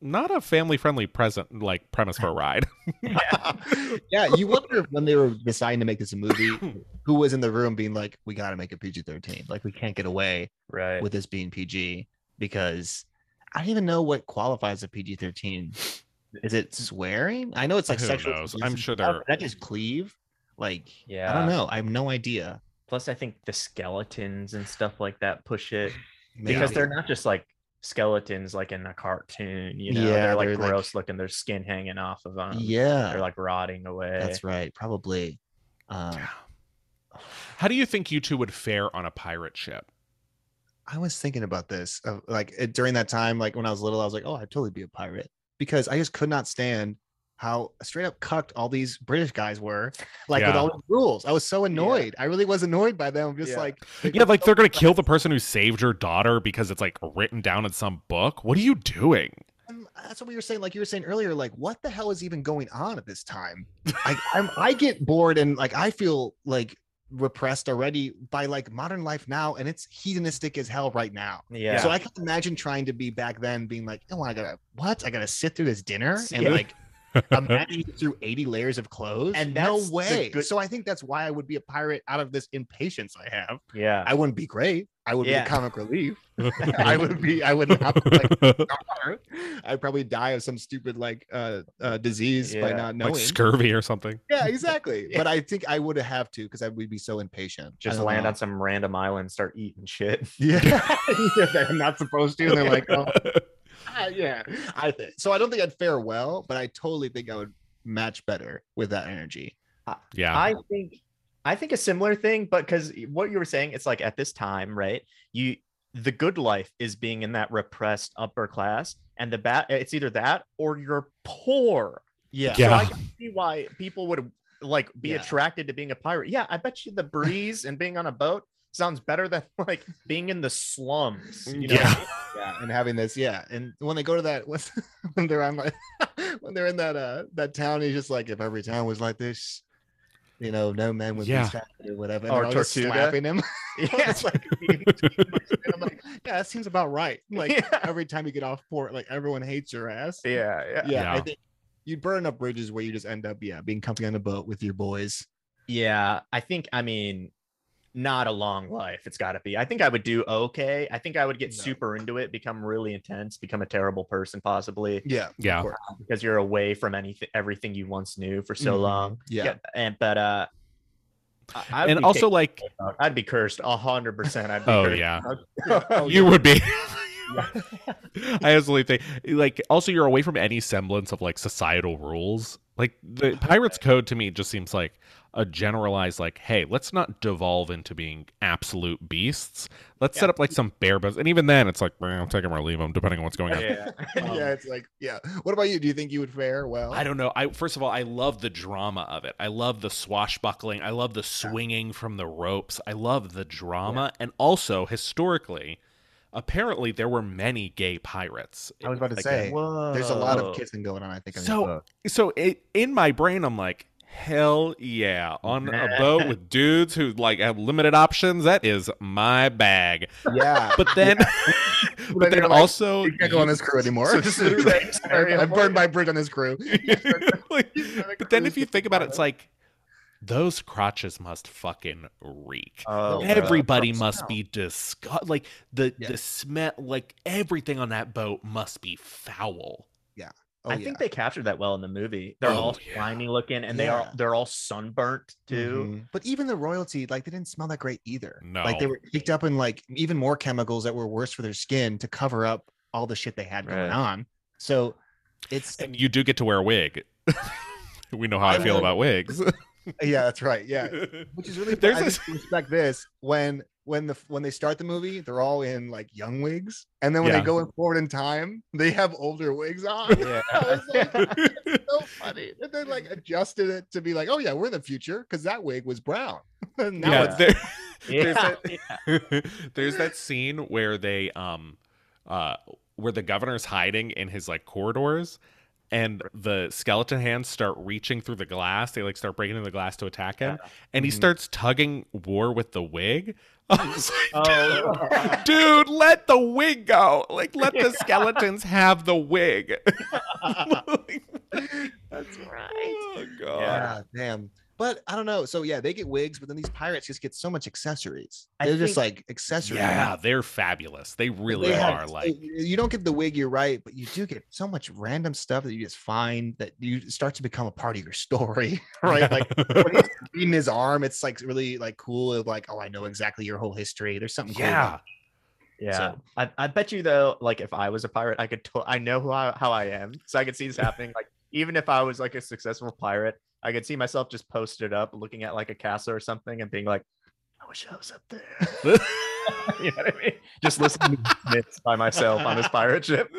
not a family friendly present like premise for a ride. yeah, you wonder if when they were deciding to make this a movie, who was in the room being like, "We got to make it PG-13. Like, we can't get away Right. with this being PG because I don't even know what qualifies a PG-13. Is it swearing? I know it's like Who sexual. knows? I'm sure stuff, they're- That just cleave. Like, yeah. I don't know. I have no idea. Plus, I think the skeletons and stuff like that push it Maybe. because they're not just like skeletons like in a cartoon. You know, Yeah, they're like they're, like- gross looking. their skin hanging off of them. yeah, They're like rotting away. that's right. Probably. Um, Yeah. How do you think you two would fare on a pirate ship? I was thinking about this of like during that time, like when I was little, I was like, oh, I'd totally be a pirate because I just could not stand how straight up cucked all these British guys were, like with all the rules. I was so annoyed. I really was annoyed by them. Just Yeah. like, Yeah, like they're gonna kill the person who saved your daughter because it's like written down in some book. What are you doing? Um, that's what we were saying. Like you were saying earlier, like what the hell is even going on at this time? I I'm, I get bored and like I feel like repressed already by like modern life now, and it's hedonistic as hell right now. Yeah. So I can imagine trying to be back then, being like, oh, I gotta what? I gotta sit through this dinner and Yeah. like imagine you through 80 layers of clothes. And no that's the way. good- So I think that's why I would be a pirate out of this impatience I have. Yeah. I wouldn't be great. I would Yeah. be a comic relief. I would be. I would not. Like. I'd probably die of some stupid like uh, uh disease by not knowing. like scurvy or something. yeah, exactly. Yeah. But I think I would have to because I would be so impatient. Just land know. on some random island, start eating shit. Yeah, that I'm not supposed to. And they're like, oh, yeah. I think so. I don't think I'd fare well, but I totally think I would match better with that energy. Yeah. I think I think a similar thing, but because what you were saying, it's like at this time, right? You the good life is being in that repressed upper class, and the bad it's either that or you're poor. Yeah. So Yeah. I can see why people would like be Yeah. attracted to being a pirate. Yeah, I bet you the breeze and being on a boat sounds better than like being in the slums. You know? Yeah. yeah and having this yeah and when they go to that when they're on like when they're in that uh that town he's just like if every town was like this you know no man would Yeah. be sad or whatever and Or they're just Tortuga. slapping him Yeah. it's like I'm like yeah that seems about right like Yeah. every time you get off port like everyone hates your ass yeah, yeah. yeah, I think you burn up bridges where you just end up yeah being comfy on a boat with your boys Yeah, I think I mean not a long life. It's got to be. I think I would do okay. I think I would get No. super into it, become really intense, become a terrible person possibly yeah yeah. because you're away from anything everything you once knew for so Mhm. long. yeah, And but uh I- I'd And also kicked like. I'd be cursed a hundred percent. I'd be Oh, cursed. yeah. Oh, you would be. I absolutely think like also you're away from any semblance of like societal rules. Like the Pirates Code to me just seems like a generalized like, hey, let's not devolve into being absolute beasts. Let's set up like some bare bones. And even then, it's like, well, I'll take them or leave them, depending on what's going on. Yeah. Um, yeah it's like yeah what about you do you think you would fare well I don't know. I first of all, I love the drama of it. I love the swashbuckling. I love the swinging from the ropes. I love the drama, and also historically, apparently there were many gay pirates. I was about to Like, say, there's a lot of kissing going on. I think. In So, so it, in my brain, I'm like, hell yeah, on a boat with dudes who like have limited options. That is my bag. yeah, But then, but then you're like, also, you can't go on this crew anymore. So this is a great I for burned my bridge on this crew. Like, but then if you think about it, it's like those crotches must fucking reek. Oh, Everybody gross must smell. be disgust. Like the Yeah. the smell. Like everything on that boat must be foul. Oh, I yeah. think they captured that well in the movie. They're Oh, all yeah. slimy looking, and they are they're all sunburnt too. Mhm. But even the royalty, like they didn't smell that great either. No, Like they were picked up in like even more chemicals that were worse for their skin to cover up all the shit they had going on. So it's And you do get to wear a wig. we know how I, I feel know. about wigs. yeah, that's right. Yeah, which is really There's I this- respect this when when the when they start the movie they're all in like young wigs and then when Yeah. they go forward in time they have older wigs on Yeah. I was like, it's so funny and they like adjusted it to be like oh yeah we're in the future because that wig was brown And now yeah, it's there, there's that there's that scene where they um uh where the governor's hiding in his like corridors and the skeleton hands start reaching through the glass they like start breaking the glass to attack him and he Mhm. starts tugging war with the wig. I was like, Oh. dude let the wig go. Like let the skeletons have the wig. That's right. oh god. Yeah damn but I don't know. So yeah, they get wigs, but then these pirates just get so much accessories. They're just like accessories. yeah they're fabulous they really They have- are like you don't get the wig, you're right, but you do get so much random stuff that you just find that you start to become a part of your story, right? Like when he's reading his arm, it's like really like cool. Of like, oh, I know exactly your whole history. There's something. Yeah about Yeah, So- I, I bet you though, like if I was a pirate, I could to- I know who I, how I am, so I could see this happening. Like even if I was like a successful pirate, I could see myself just posted up, looking at like a castle or something, and being like, I wish I was up there. you know what I mean? Just listening to myths by myself on this pirate ship.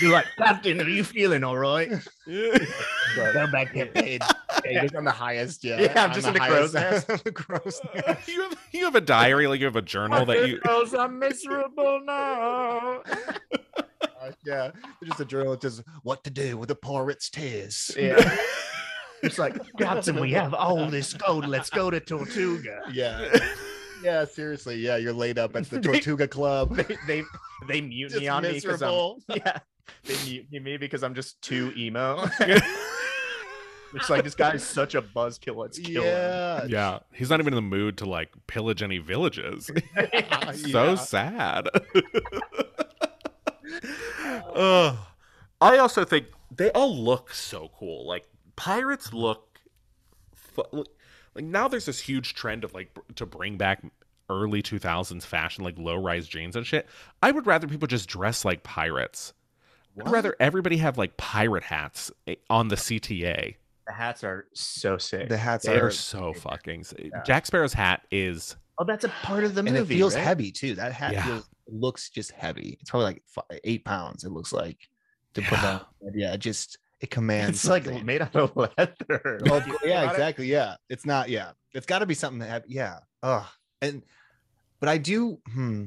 You're like, Captain, are you feeling all right? Go back get paid. Yeah, just on the highest. Yeah, Yeah, I'm just in the crow's highest- nest. the crow's nest. you have you have a diary like you have a journal that you Because I'm miserable now. Yeah, they're just a drill, that says what to do with a pirate's tears. Yeah. It's like, Captain, we have all this gold. Let's go to Tortuga. Yeah, yeah, seriously. Yeah, you're laid up at the They- Tortuga Club. They they, they mutiny Just on me because I'm yeah they mute me because I'm just too emo. it's like this guy's such a buzzkill. It's killing. yeah. Yeah, he's not even in the mood to like pillage any villages. Yeah. so sad. Ugh. I also think they all look so cool. Like pirates look, fu- like now there's this huge trend of like to bring back early 2000s fashion, like low rise jeans and shit. I would rather people just dress like pirates. I'd rather everybody have like pirate hats eh, on the CTA. The hats are so sick. The hats They're are so fucking. s- Jack Sparrow's hat is oh, that's a part of the and movie. it feels right? heavy too. That hat Yeah. feels looks just heavy. It's probably like fi- eight pounds. It looks like to put Yeah. that. Yeah, just it commands. It's like made out of leather. Yeah, got it? exactly. Yeah, it's not. Yeah, it's got to be something that. Yeah. Oh, and but I do. Hmm.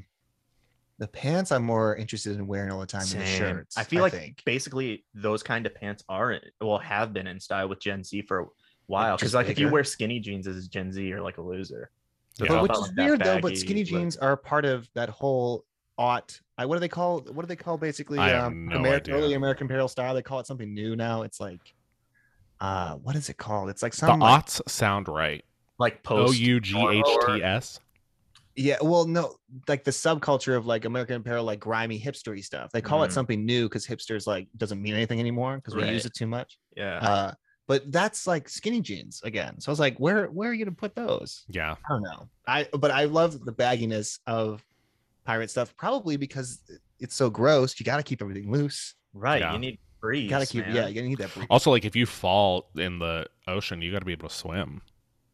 The pants I'm more interested in wearing all the time than the Same. shirts. I feel like think. basically those kind of pants are well have been in style with Gen Z for a while. Because like if you wear skinny jeans as Gen Z, you're like a loser. Yeah. But which is weird though. But skinny look. jeans are part of that whole aught. I, what do they call? What do they call basically? Um, no. Early American Imperial style. They call it something new now. It's like, uh, what is it called? It's like the some like, aughts sound right. like O post. U G H T S. Yeah, well, no, like the subculture of like American Apparel, like grimy hipstery stuff. They call it Mhm. something new because hipsters like doesn't mean anything anymore because we use it too much. Yeah. Uh, but that's like skinny jeans again. So I was like, where where are you gonna put those? Yeah. I don't know. I but I love the bagginess of pirate stuff, probably because it's so gross. You got to keep everything loose. right. yeah. You need breeze. You got to keep man. yeah. You need that. breeze. Also, like if you fall in the ocean, you got to be able to swim.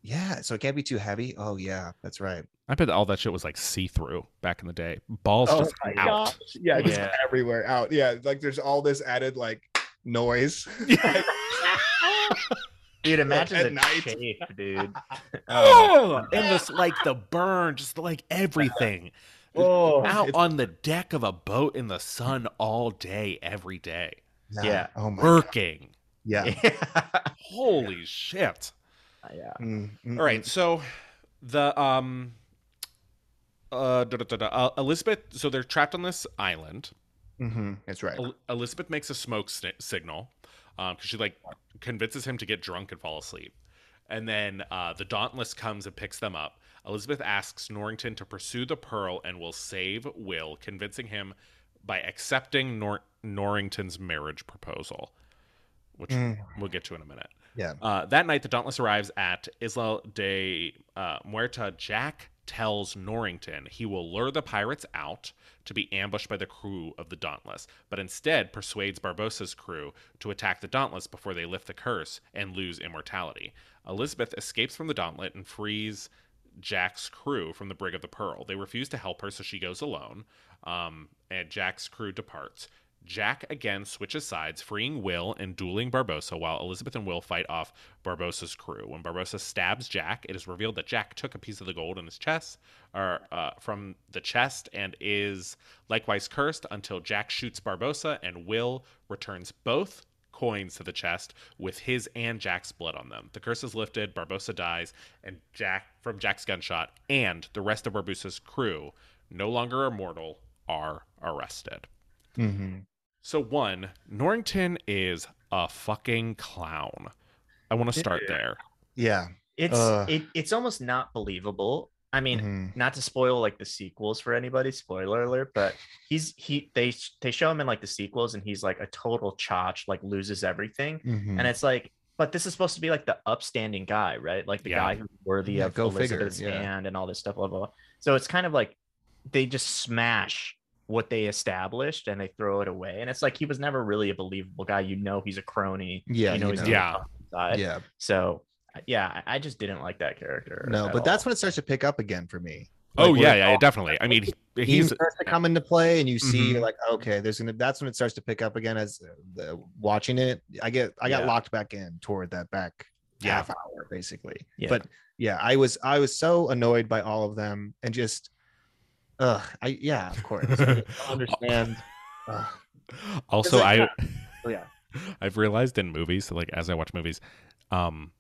Yeah, so it can't be too heavy. Oh yeah, that's right. I bet all that shit was like see through back in the day. Balls Oh just my out. Yeah, just Yeah. everywhere out. Yeah, like there's all this added like noise. Dude, imagine At the night. shape, dude. Oh, oh and this like the burn, just like everything. Oh, out it's- on the deck of a boat in the sun all day, every day, Nah. Yeah. Oh my. working. Yeah. yeah. Holy shit! yeah. Mm, mm, All right, so the um, uh, da, da, da, da, uh, Elizabeth. So they're trapped on this island. hmm That's right. El- Elizabeth makes a smoke si- signal because she like convinces him to get drunk and fall asleep. And then uh, the Dauntless comes and picks them up. Elizabeth asks Norrington to pursue the pearl and will save Will, convincing him by accepting Nor- Norrington's marriage proposal, which Mm. we'll get to in a minute. Yeah. Uh, that night, the Dauntless arrives at Isla de uh, Muerta. Jack tells Norrington he will lure the pirates out to be ambushed by the crew of the Dauntless, but instead persuades Barbossa's crew to attack the Dauntless before they lift the curse and lose immortality. Elizabeth escapes from the Dauntless and frees Jack's crew from the Brig of the Pearl. They refuse to help her, so she goes alone, um, and Jack's crew departs. Jack again switches sides, freeing Will and dueling Barbossa, while Elizabeth and Will fight off Barbossa's crew. When Barbossa stabs Jack, it is revealed that Jack took a piece of the gold in his chest, or uh, from the chest, and is likewise cursed until Jack shoots Barbossa, and Will returns both coins to the chest with his and Jack's blood on them. The curse is lifted, Barbossa dies, and Jack from Jack's gunshot and the rest of Barbossa's crew, no longer immortal, are arrested. hmm So one, Norrington is a fucking clown. I want to start there. Yeah. It's Ugh. it, it's almost not believable. I mean, Mhm. not to spoil like the sequels for anybody, spoiler alert, but he's he they they show him in like the sequels and he's like a total chotch, like loses everything. Mhm. And it's like, but this is supposed to be like the upstanding guy, right? Like the Yeah. guy who's worthy Yeah, of go figure, Elizabeth's yeah. hand and all this stuff, blah, blah, blah. So it's kind of like they just smash what they established and they throw it away. And it's like he was never really a believable guy. You know he's a crony. Yeah, you know you know. on Yeah. side. yeah. So yeah, I I just didn't like that character. No, at but that's when it starts to pick up again for me. oh Like, yeah, yeah, yeah, definitely. I mean, he, He he's starts to come into play, and you see, Mhm. you're like, okay, there's gonna. That's when it starts to pick up again. As uh, the, watching it, I get, I got Yeah. locked back in toward that back Yeah. half hour, basically. Yeah. But yeah, I was, I was so annoyed by all of them, and just, ugh, I yeah, of course, I understand. Ugh. also like, I Oh, yeah. I've realized in movies, like as I watch movies, um,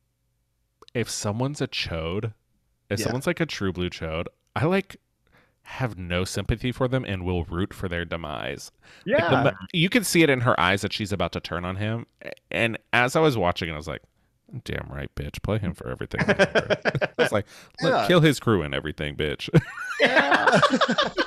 if someone's a chode, if Yeah. someone's like a true blue chode, I like have no sympathy for them and will root for their demise. Like, Yeah. the you can see it in her eyes that she's about to turn on him. And as I was watching it, I was like, damn right, bitch. Play him for everything. I was like, let- Yeah. kill his crew and everything, bitch.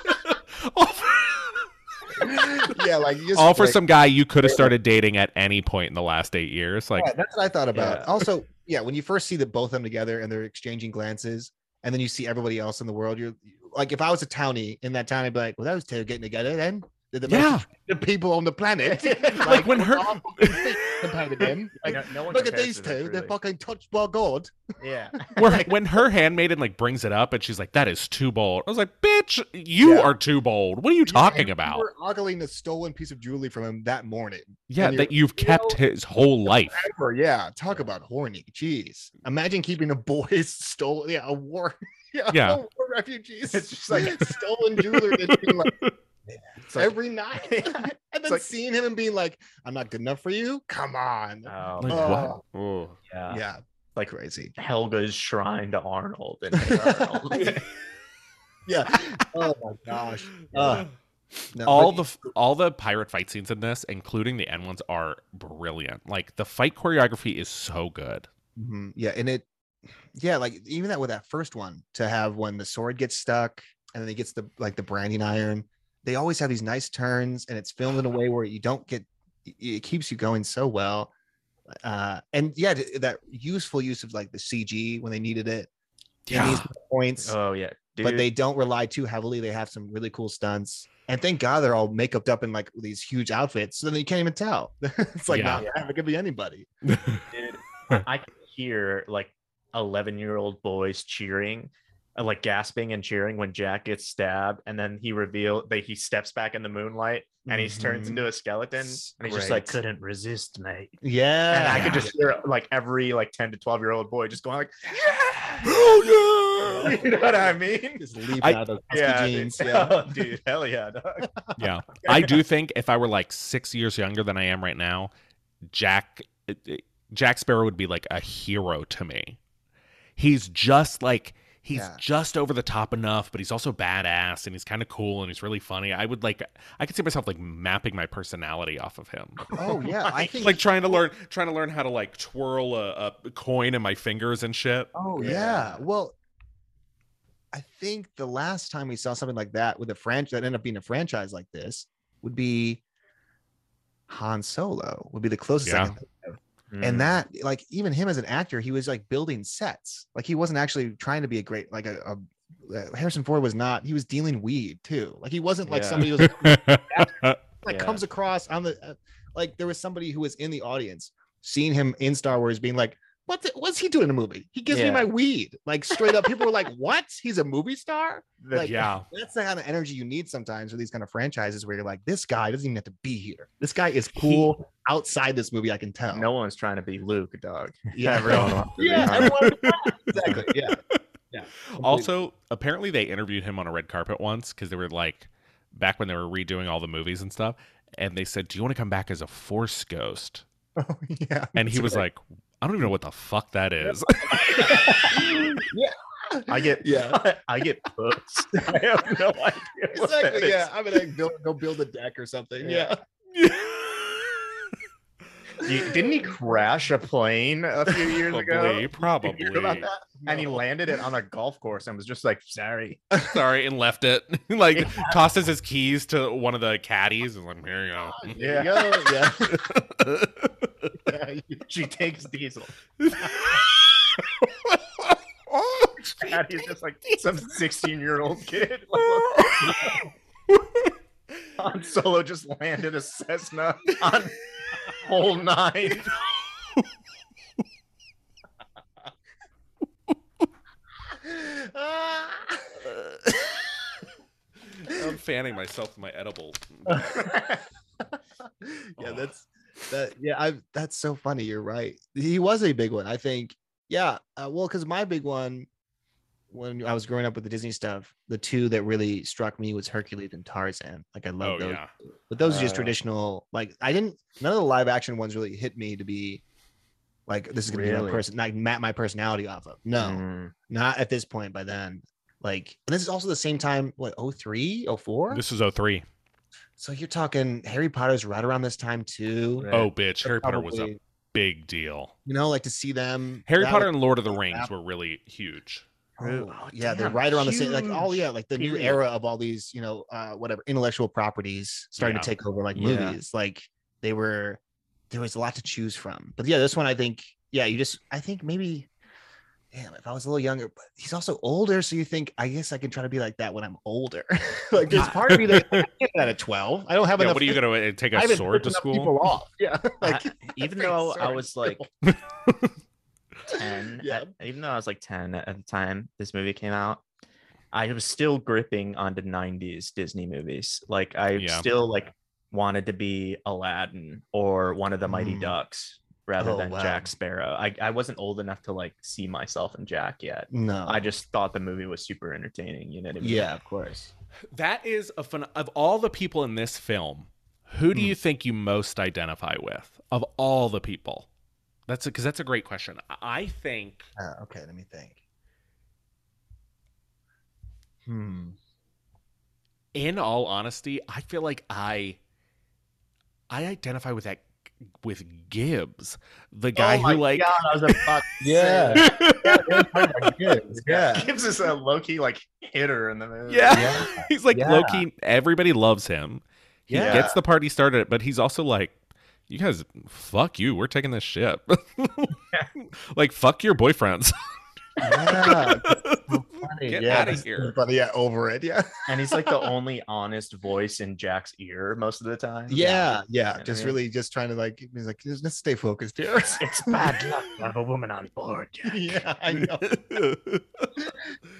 yeah, like you just, All for like- some guy you could have started dating at any point in the last eight years. Like, yeah, that's what I thought about. Yeah. Also, yeah, when you first see the both of them together and they're exchanging glances, and then you see everybody else in the world, you're like, if I was a townie in that town, I'd be like, well, that was two getting together then. They're the Yeah. most the people on the planet. Like, when her- all fucking feet compared to them. Like, no, no look at these to two. them, They're fucking touched by God. Yeah. where, when her handmaiden like brings it up and she's like, that is too bold. I was like, bitch, you Yeah. are too bold. What are you talking You about? were ogling a stolen piece of jewelry from him that morning. Yeah, that you're- you've kept his whole life. Ever, yeah. Talk about horny. Jeez. Imagine keeping a boy's stolen, yeah, a war, yeah, Yeah. a war refugees. It's just like- stolen jewelry and being like, It's like- every night, and then like- seeing him and being like, "I'm not good enough for you." Come on. Oh, Like, man. what? Oh. Yeah. yeah, like crazy. Helga's shrine to Arnold. And Arnold. Yeah. Oh my gosh. Uh, no, all but- the all the pirate fight scenes in this, including the end ones, are brilliant. Like the fight choreography is so good. Mhm, Yeah, and it, yeah, like even that with that first one to have when the sword gets stuck and then he gets the like the branding iron. They always have these nice turns, and it's filmed in a way where you don't get. it- keeps you going so well, uh, and yeah, that useful use of like the CG when they needed it. these points, oh yeah. Dude. but they don't rely too heavily. They have some really cool stunts, and thank God they're all makeuped up in like these huge outfits, so then you can't even tell. it's like, Yeah. nah, it could be anybody. dude, I can hear like 11 year old boys cheering, like gasping and cheering when Jack gets stabbed, and then he reveal that he steps back in the moonlight and he turns Mhm. into a skeleton, It's and he's just like couldn't resist, mate. Yeah, And I could just hear like every like 10 to 12 year old boy just going like, Oh, yeah! you know what I mean? just leap I- out of Yeah, jeans. dude. Yeah. Oh, dude, hell yeah, dog. yeah. I do think if I were like six years younger than I am right now, Jack Jack Sparrow would be like a hero to me. He's just like he's Yeah. just over the top enough, but he's also badass and he's kind of cool and he's really funny. I would like I could see myself like mapping my personality off of him. Oh yeah, I think like trying to learn trying to learn how to like twirl a, a coin in my fingers and shit. Oh yeah. Yeah. Well, I think the last time we saw something like that with a franchise that ended up being a franchise like this would be Han Solo. Would be the closest. I Yeah. can think of. Mm. And that, like, even him as an actor, he was like building sets. Like he wasn't actually trying to be a great, like a. a uh, Harrison Ford was not. He was dealing weed too. Like he wasn't like Yeah. somebody who was like, Yeah. comes across on the uh, like there was somebody who was in the audience seeing him in Star Wars being like what the, what's he doing in a movie? He gives me my weed. Like straight up people were like what? He's a movie star? Like, yeah. that's the kind of energy you need sometimes for these kind of franchises where you're like this guy doesn't even have to be here. This guy is cool outside this movie I can tell. No one's trying to be Luke, dog. yeah. Everyone wants to be yeah everyone exactly yeah. Yeah Also, apparently they interviewed him on a red carpet once because they were like back when they were redoing all the movies and stuff, and they said, "Do you want to come back as a Force ghost?" Oh, yeah And he was like, "I don't even know what the fuck that is." yeah. I get Yeah. I get books. I have no idea. What that exactly is. yeah I'm gonna build, go build a deck or something yeah. Yeah. You- didn't he crash a plane a few years ago? probably, about probably. that? And he landed it on a golf course and was just like, sorry. Sorry, and left it. like tosses his keys to one of the caddies and like, here you go. There you go. yeah Yeah, she takes diesel. Oh, and he's just like some 16 year old kid. Han Solo just landed a Cessna on hole nine. I'm fanning myself with my edible. yeah, that's that. Yeah, I. That's so funny. You're right. He was a big one. I think. Yeah. Uh, well, because my big one, when I was growing up with the Disney stuff, the two that really struck me was Hercules and Tarzan. Like I love Oh those. yeah. But those are just Uh, traditional. Like I didn't. None of the live action ones really hit me to be. Like this is gonna be Really? my person, like map my personality off of. No, Mm. not at this point. By then, Like, and this is also the same time, what, 03, 04? This is 03. So you're talking Harry Potter's right around this time too. Right. Oh, bitch. Harry Potter was a big deal. you know, like to see them. Harry Potter was- and Lord of the Rings were really huge. Oh, Oh, yeah, they're right around the same. Like, oh yeah, like the new era of all these, you know, uh, whatever intellectual properties starting Yeah. to take over like Yeah. movies. Like they were, there was a lot to choose from. But yeah, this one I think, yeah, you just, I think maybe, damn, if I was a little younger, but he's also older, so you think, I guess I can try to be like that when I'm older. like there's part of me that I get that at 12. I don't have Yeah, enough. what are you going to take a sword to school? People off. Yeah, like I- even though I was like 10 Yeah. at- even though i was like 10 at the time this movie came out i was still gripping onto 90s disney movies like i Yeah. still like wanted to be aladdin or one of the mighty Mm. ducks rather Oh, than wow. jack sparrow I, I wasn't old enough to like see myself in jack yet no, i just thought the movie was super entertaining you know what i mean yeah, of course. That is a fun. Of all the people in this film, who do Hmm. you think you most identify with of all the people? That's because that's a great question. I think Uh, okay, let me think. Hmm. in all honesty, I feel like I I identify with that with Gibbs, the guy oh my who like God, I was about to Yeah. say. yeah. gives us a low-key like hitter in the movie yeah. Yeah. he's like Yeah. Loki. Everybody loves him. He Yeah. gets the party started, but he's also like, "You guys, fuck you. We're taking this ship. like, fuck your boyfriends. Yeah. Funny. Get yeah, outta that's here. Funny. Yeah, over it. Yeah. and he's like the only honest voice in Jack's ear most of the time. Yeah. Yeah. Yeah. Just really just trying to like, he's like, just let's stay focused here. It's bad luck to have a woman on board. Jack. yeah, I know.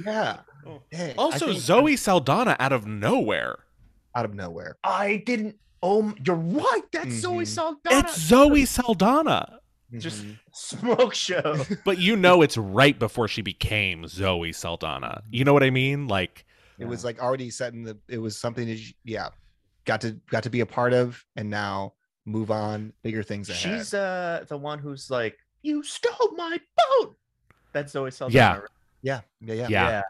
Yeah. Oh. Hey, also, think Zoe Saldana out of nowhere. out of nowhere. I didn't. Oh, you're right. That's Zoe Mhm. Saldana. It's Zoe Saldana. Just Mhm. smoke show. But you know it's right before she became Zoe Saldana. You know what I mean? Like it was like already set in the it was something that you, yeah got to got to be a part of and now move on bigger things ahead She's uh the one who's like, you stole my boat. That's Zoe Saldana. Yeah. right? yeah yeah yeah Yeah. Yeah.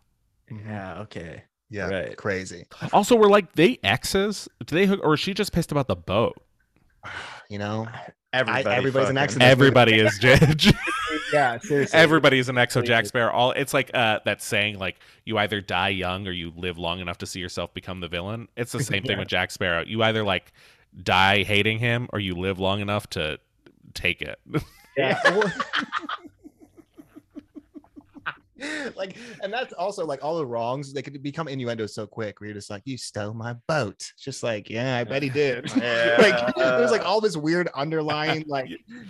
Mhm. Yeah, Okay. Yeah Right. crazy also we're like they exes? Do they hook or is she just pissed about the boat? you know Everybody everybody's an fucking- accident. That's Everybody is Judge. yeah seriously Everybody is an exo Jack Sparrow. All it's like uh that saying like you either die young or you live long enough to see yourself become the villain. It's the same thing with Jack Sparrow. You either like die hating him or you live long enough to take it. yeah well- like and that's also like all the wrongs they could become innuendos so quick where you're just like you stole my boat It's just like yeah i bet he did Yeah. like there's like all this weird underlying like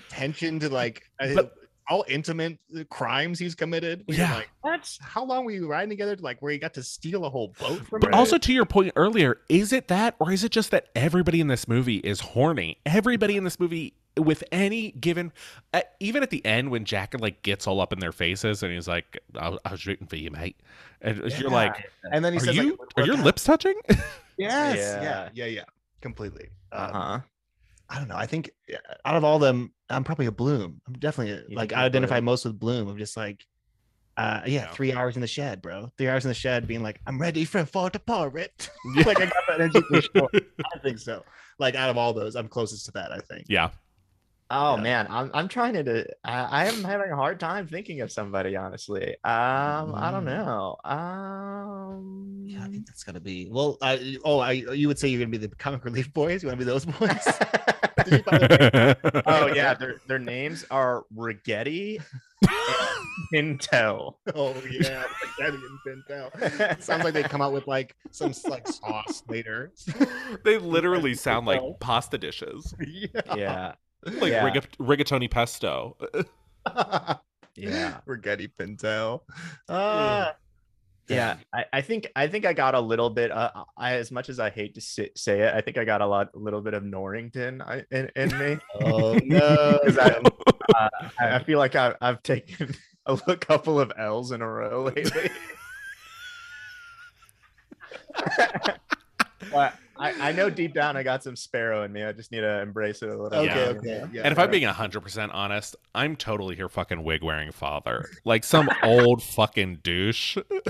tension to like uh, But- all intimate uh, crimes he's committed you're Yeah. like what how long were you riding together to like where he got to steal a whole boat from But her? also to your point earlier, is it that or is it just that everybody in this movie is horny? Everybody in this movie with any given uh, even at the end when Jack like gets all up in their faces and he's like I, I was rooting for you, mate. And you're like and then he are says you like are your "Look, lips touching? yes Yeah. yeah yeah yeah completely um, Uh-huh. I don't know. I think uh, out of all them, I'm probably a Bloom. I'm definitely You like I identify Bloom? most with Bloom. I'm just like, uh, yeah, Yeah. three hours in the shed, bro. Three hours in the shed, being like, I'm ready for for the pirate. Yeah. like I got that energy for sure. I think so. Like out of all those, I'm closest to that. I think. yeah. Oh Yeah. man, I'm I'm trying to. I, I am having a hard time thinking of somebody. Honestly, um, I don't Mm. know. Um, Yeah, I think that's gonna be. Well, I oh, I you would say you're gonna be the comic relief boys. You want to be those boys? Did you find the- oh yeah, their their names are Ragetti and Pintel. oh yeah, Daddy and Pintel. Sounds like they come out with like some like sauce later. they literally sound like pasta dishes. yeah. Yeah, Like Yeah. riga- rigatoni pesto. yeah. Ragetti Pintel. Ah. Yeah, I, I think I think I got a little bit. Uh, I as much as I hate to say, say it, I think I got a lot, a little bit of Norrington I- in, in me. Oh no. I, uh, I feel like I, I've taken a couple of L's in a row lately. But I, I know deep down I got some sparrow in me. I just need to embrace it a little. okay, Yeah. okay. Yeah. And if I'm being 100% honest, I'm totally your fucking wig wearing father. Like some old fucking douche. It's-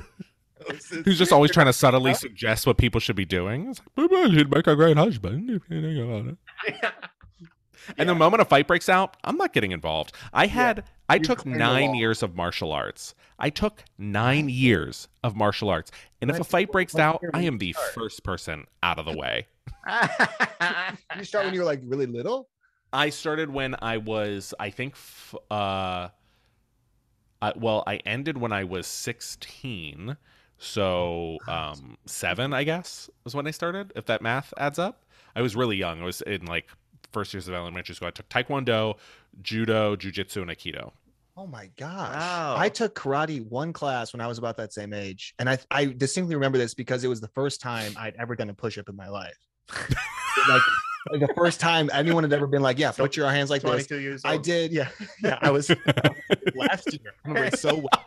it's Who's just always trying to subtly suggest what people should be doing. It's like, I should make a great husband. if you think about it." And the moment a fight breaks out, I'm not getting involved. I had, I You took nine years of martial arts. I took nine years of martial arts. And if a fight breaks out, I am the first person out of the way. you start when you were like really little. I started when I was, I think, uh, I, well, I ended when I was 16. So, um, seven, I guess, was when I started, if that math adds up. I was really young. I was in like first years of elementary school. I took Taekwondo, Judo, Jiu-Jitsu, and Aikido. Oh my gosh! Wow. I took karate one class when I was about that same age, and I I distinctly remember this because it was the first time I'd ever done a push up in my life. like, like the first time anyone had ever been like, "Yeah, So, put your hands like this." 22 years I did. Yeah, yeah. I was last year. I remember it so well.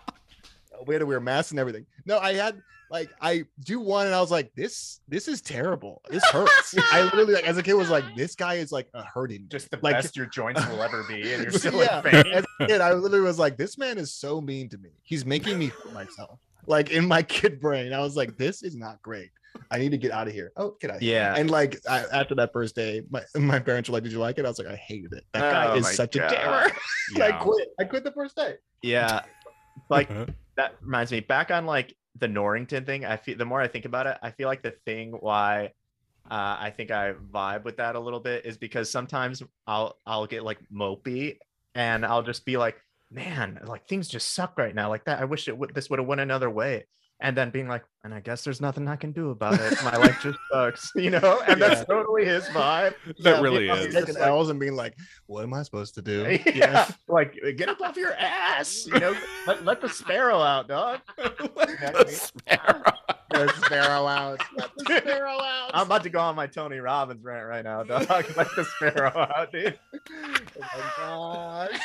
We had to wear masks and everything. No, I had like I do one, and I was like, "This this is terrible. This hurts." I literally like as a kid was like, "This guy is like uh, hurting." Just the Like- best your joints will ever be, and you're still yeah. in pain. As a kid, I literally was like, this man is so mean to me. He's making me hurt myself. Like in my kid brain, I was like, this is not great. I need to get out of here. Oh, get out of here. Yeah. And like I, after that first day, my, my parents were like, Did you like it? I was like, I hated it. That guy Oh is such God. a terror. I quit. I quit the first day. Yeah. Like that reminds me back on like the Norrington thing. I feel the more I think about it, I feel like the thing why uh, I think I vibe with that a little bit is because sometimes I'll I'll get like mopey and I'll just be like, man, like things just suck right now. Like that. I wish it would this would have went another way. And then being like, and I guess there's nothing I can do about it. My life just sucks, you know. And that's totally his vibe. That Yeah, really know, is. Taking like- L's and being like, What am I supposed to do? Yeah. Like get up off your ass, you know. let, let the sparrow out, dog. The sparrow. The sparrow out. Let the sparrow out. I'm about to go on my Tony Robbins rant right now, dog. Let the sparrow out, dude. oh my gosh.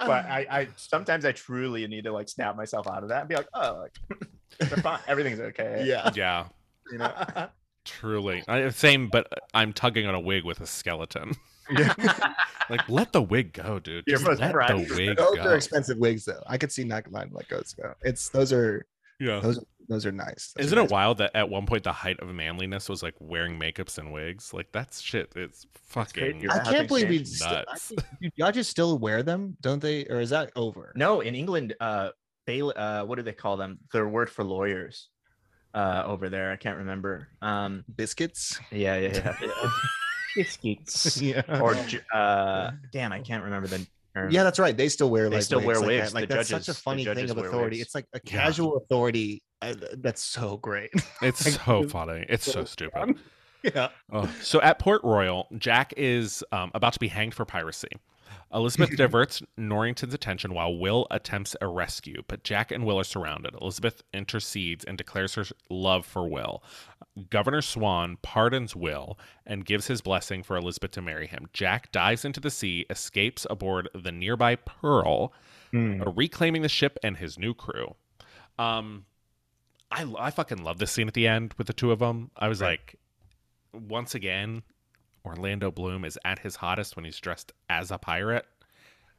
But I, I sometimes I truly need to like snap myself out of that and be like, oh, like, they're fine. everything's okay. yeah. Yeah, you know. truly. I, same, but I'm tugging on a wig with a skeleton. Like, let the wig go, dude. You're Just most let right. the wig Those go. are expensive wigs, though. I could see not mine let go. go. It's those are Yeah. those those are nice. Those Isn't are it nice. wild that at one point the height of manliness was like wearing makeups and wigs? Like that's shit. It's fucking. crazy. I can't believe we change. still, I Nuts. think- do judges still wear them, don't they? Or is that over? No, in England, uh, bail, uh, what do they call them? Their word for lawyers, uh, over there. I can't remember. Um, biscuits. yeah, yeah, yeah. yeah. Biscuits. yeah. Or ju- uh, damn, I can't remember the term. Yeah, that's right. They still wear They like still wear wigs like that. Like The that's judges- such a funny thing of authority. wigs. It's like a Yeah. casual authority. Uh, that's so great. It's Like, so funny. It's so so stupid. yeah. Oh, so at Port Royal, Jack is um, about to be hanged for piracy. Elizabeth diverts Norrington's attention while Will attempts a rescue, but Jack and Will are surrounded. Elizabeth intercedes and declares her love for Will. Governor Swan pardons Will and gives his blessing for Elizabeth to marry him. Jack dives into the sea, escapes aboard the nearby Pearl, uh, reclaiming the ship and his new crew. Um, I I fucking love this scene at the end with the two of them. I was Right. like, once again, Orlando Bloom is at his hottest when he's dressed as a pirate.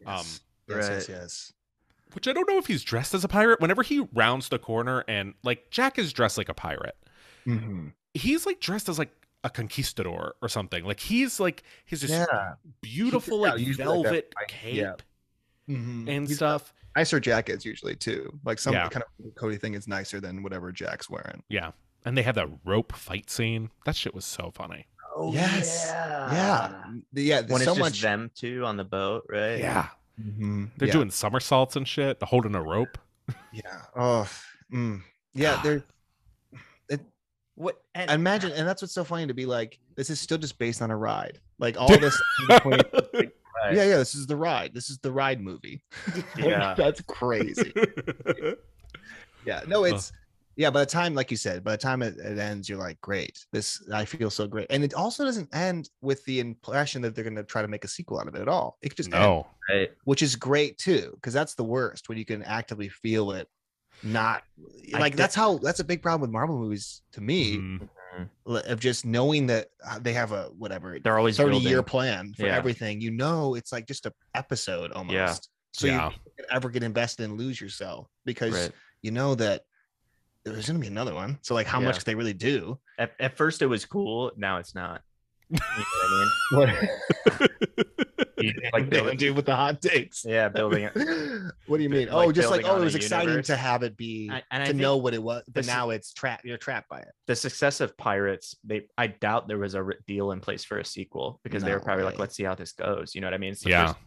Um, Yes. yes, yes, right. yes. which I don't know if he's dressed as a pirate. Whenever he rounds the corner and like Jack is dressed like a pirate, Mhm. he's like dressed as like a conquistador or something. Like he's like he's just Yeah. beautiful Yeah, like usually like that, velvet cape Yeah. Mhm. and He's stuff. nicer jackets usually too. Like some Yeah. kind of Cody thing is nicer than whatever Jack's wearing. Yeah. And they have that rope fight scene. That shit was so funny. Oh, Yes. Yeah. Yeah. Yeah. When so it's just much. them two on the boat, right? Yeah. Mhm. They're yeah. doing somersaults and shit, holding a rope. Yeah. Oh. mm. Yeah. God. They're. What? And Imagine, and that's what's so funny to be like. This is still just based on a ride. Like all this. in between- Right. yeah, yeah. This is the ride. This is the ride movie. Yeah. that's crazy. Yeah, no, it's yeah. By the time, like you said, by the time it, it ends, you're like, great. This I feel so great, and it also doesn't end with the impression that they're going to try to make a sequel out of it at all. It could just end, no. Right. which is great too, because that's the worst when you can actively feel it. Not like thi- that's how that's a big problem with Marvel movies to me Mhm. of just knowing that uh, they have a whatever They're always 30 year plan for Yeah. everything. You know, it's like just an episode almost. yeah. So Yeah. you don't ever get invested and lose yourself because Right. you know that there's gonna be another one. So like, how Yeah. much they really do? At, at first it was cool. Now it's not. You know what I mean? What? Like like building, do with the hot takes. yeah, building it. what do you mean? Like oh, just like oh, it was exciting universe. to have it be I- and to think know what it was, but this- now it's trapped. You're trapped by it. the success of Pirates, they I doubt there was a ri- deal in place for a sequel because they were No probably like, let's see how this goes. You know what I mean? It's the Yeah. first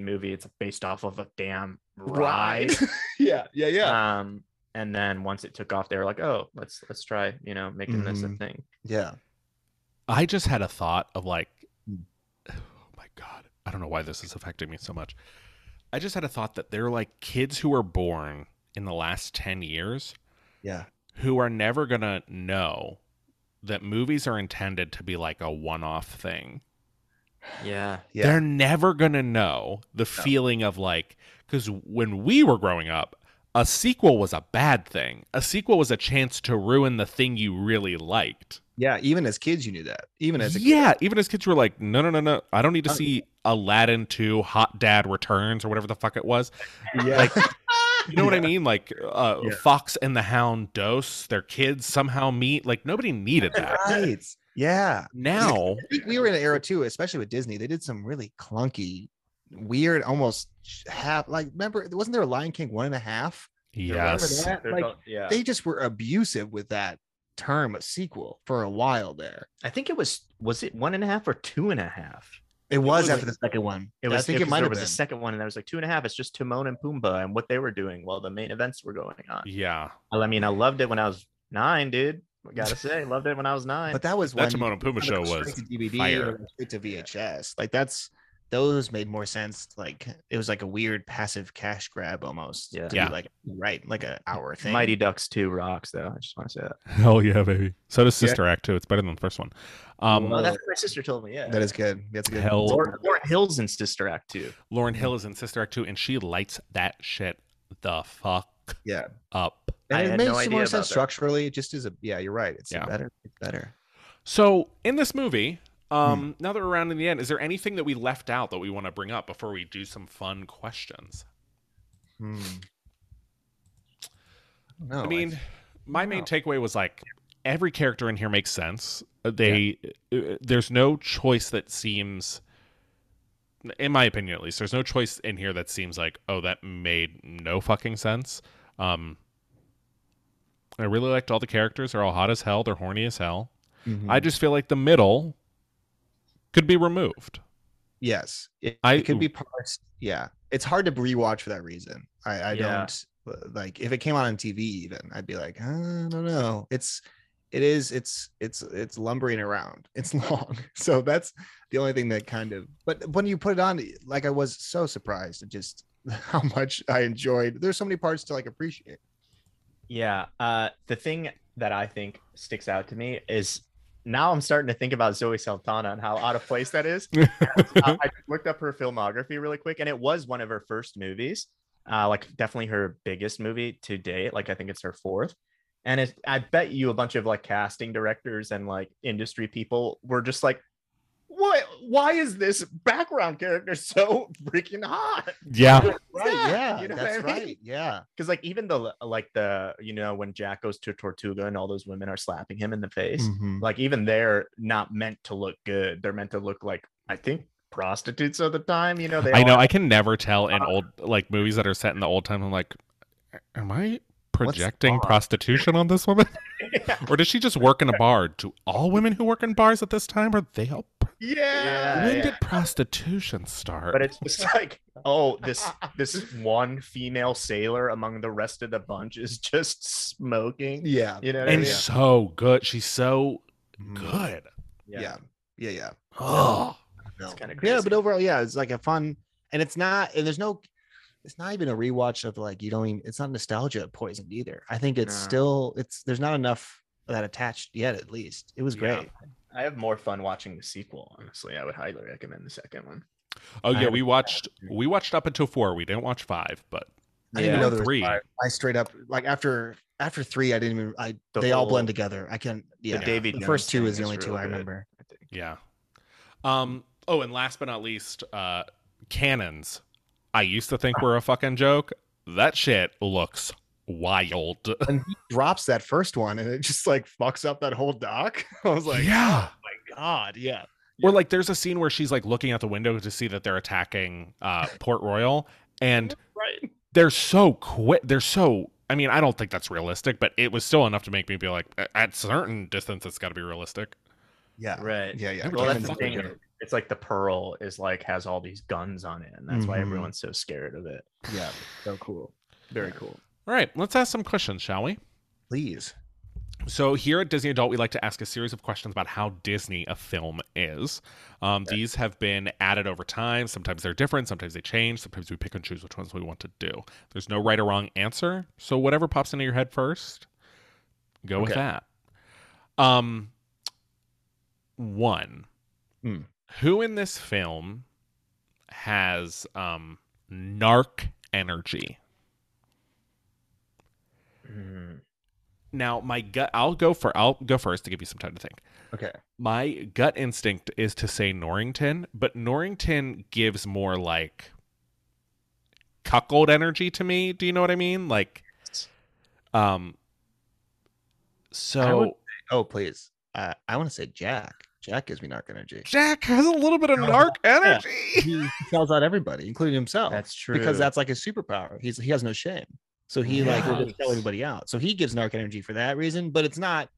movie. It's based off of a damn ride. yeah, yeah, yeah, Um, and then once it took off, they were like, oh, let's let's try, you know, making this a Mhm. thing. yeah. I just had a thought of like, oh my god, I don't know why this is affecting me so much. I just had a thought that they're like kids who were born in the last ten years Yeah. who are never gonna know that movies are intended to be like a one-off thing. Yeah. Yeah. They're never gonna know the feeling of like, because when we were growing up. A sequel was a bad thing. A sequel was a chance to ruin the thing you really liked. Yeah. Even as kids, you knew that. Even as a yeah, even as kids, we were like, no, no, no, no. I don't need to Uh, see Aladdin 2 Hot Dad Returns or whatever the fuck it was. Yeah. Like, you know what I mean? Like, uh, Yeah. Fox and the Hound dose, their kids somehow meet. Like, nobody needed that. right. Yeah. Now, I think we were in an era too, especially with Disney. They did some really clunky, weird, almost half like remember wasn't there a Lion King one and a half? yes. Like, a- yeah. They just were abusive with that term of sequel for a while there. I think it was was it one and a half or two and a half? It was was after like- the second one. It was. I think it because might there have was been. the second one, and there was like two and a half. It's just Timon and Pumbaa and what they were doing while the main events were going on. Yeah. I mean, I loved it when I was nine, dude. I gotta say, loved it when I was nine. but that was That when Timon and Pumbaa show was DVD fire. or straight to VHS. Like that's those made more sense. Like it was like a weird passive cash grab almost. Yeah. to be Yeah. like right, like an hour thing. Mighty Ducks two rocks, though. I just want to say that. Hell yeah, baby. So does Yeah. Sister Act 2. It's better than the first one. Um, Well, Oh, that's what my sister told me. Yeah, That is good. That's good. Hell- Lauren, Lauryn Hill's in Sister Act two. Lauryn Hill is in Sister Act 2, and she lights that shit the fuck Yeah. up. And it makes no more sense that. structurally. It just is a yeah, you're right. It's Yeah. better. It's better. So in this movie, Hmm. um, now that we're around in the end, is there anything that we left out that we want to bring up before we do some fun questions? Hmm. No, I mean, my main takeaway was like every character in here makes sense. Uh, They uh, there's no choice that seems in my opinion at least there's no choice in here that seems like oh that made no fucking sense. Um I really liked all the characters. They're all hot as hell. They're horny as hell. Mhm. I just feel like the middle could be removed. yes, it, I- it could be parts. Yeah, it's hard to rewatch for that reason. I, I Yeah. don't uh, like if it came on on TV. Even I'd be like, "Uh, I don't know. It's it is it's it's it's lumbering around. It's long, so that's the only thing that kind of. But when you put it on, like I was so surprised at just how much I enjoyed. There's so many parts to like appreciate. Yeah. Uh, the thing that I think sticks out to me is now I'm starting to think about Zoe Saldana and how out of place that is. Uh, I looked up her filmography really quick, and it was one of her first movies. Uh, like definitely her biggest movie to date. Like I think it's her fourth. And it, I bet you a bunch of like casting directors and like industry people were just like, "What? Why is this background character so freaking hot?" yeah. Right? Yeah, You know that's I mean? right. Yeah. Because like even the like the you know when Jack goes to Tortuga and all those women are slapping him in the face, Mhm. like even they're not meant to look good. They're meant to look like I think prostitutes of the time. You know, they I know. have- I can never tell in old like movies that are set in the old time. I'm like, am I projecting prostitution on this woman, or does she just work in a bar? Do all women who work in bars at this time are they all? Yeah, when yeah. did prostitution start? But it's just like, oh, this this one female sailor among the rest of the bunch is just smoking. Yeah. You know, what I and mean? so good. She's so Mhm. good. Yeah. Yeah. Yeah. Oh, it's kind of Yeah, but overall, yeah, it's like a fun, and it's not, and there's no, it's not even a rewatch of like you don't even. It's not nostalgia poisoned either. I think it's No. still, it's there's not enough that attached yet. At least it was Yeah. Great. I have more fun watching the sequel. Honestly, I would highly recommend the second one. oh I yeah. We watched. We watched up until four. We didn't watch five, but I didn't even Yeah. know there was three. five. I straight up like after after three, I didn't even. I The they all blend together. I can't. Yeah, Davy the first two is the is only two real I good. remember. I think. Yeah. Um. Oh, and last but not least, uh, cannons. I used to think were a fucking joke. That shit looks wild. And he drops that first one, and it just like fucks up that whole dock. I was like, yeah. oh my god, yeah. Or like there's a scene where she's like looking out the window to see that they're attacking uh Port Royal and Right. they're so quick they're so I mean, I don't think that's realistic, but it was still enough to make me be like at certain distance it's got to be realistic. Yeah. Right. Yeah, yeah. Well, that's the thing. yeah. It's like the pearl is like has all these guns on it, and that's why Mhm. everyone's so scared of it. Yeah. So cool. Very cool. All right, let's ask some questions, shall we? Please. So here at Disney Adult, we like to ask a series of questions about how Disney a film is. Um, These have been added over time. Sometimes they're different. Sometimes they change. Sometimes we pick and choose which ones we want to do. There's no right or wrong answer. So whatever pops into your head first, go with that. Um, one, Hmm. who in this film has um narc energy? Mm. Now, my gut. I'll go for. I'll go first to give you some time to think. Okay. My gut instinct is to say Norrington, but Norrington gives more like cuckold energy to me. Do you know what I mean? Like, um. So would- Oh, please. Uh, I want to say Jack. Jack gives me narc energy. Jack has a little bit of narc energy. He sells out everybody, including himself. That's true. because that's like his superpower. He's he has no shame. So he like will just sell everybody out. So he gives narc energy for that reason, but it's not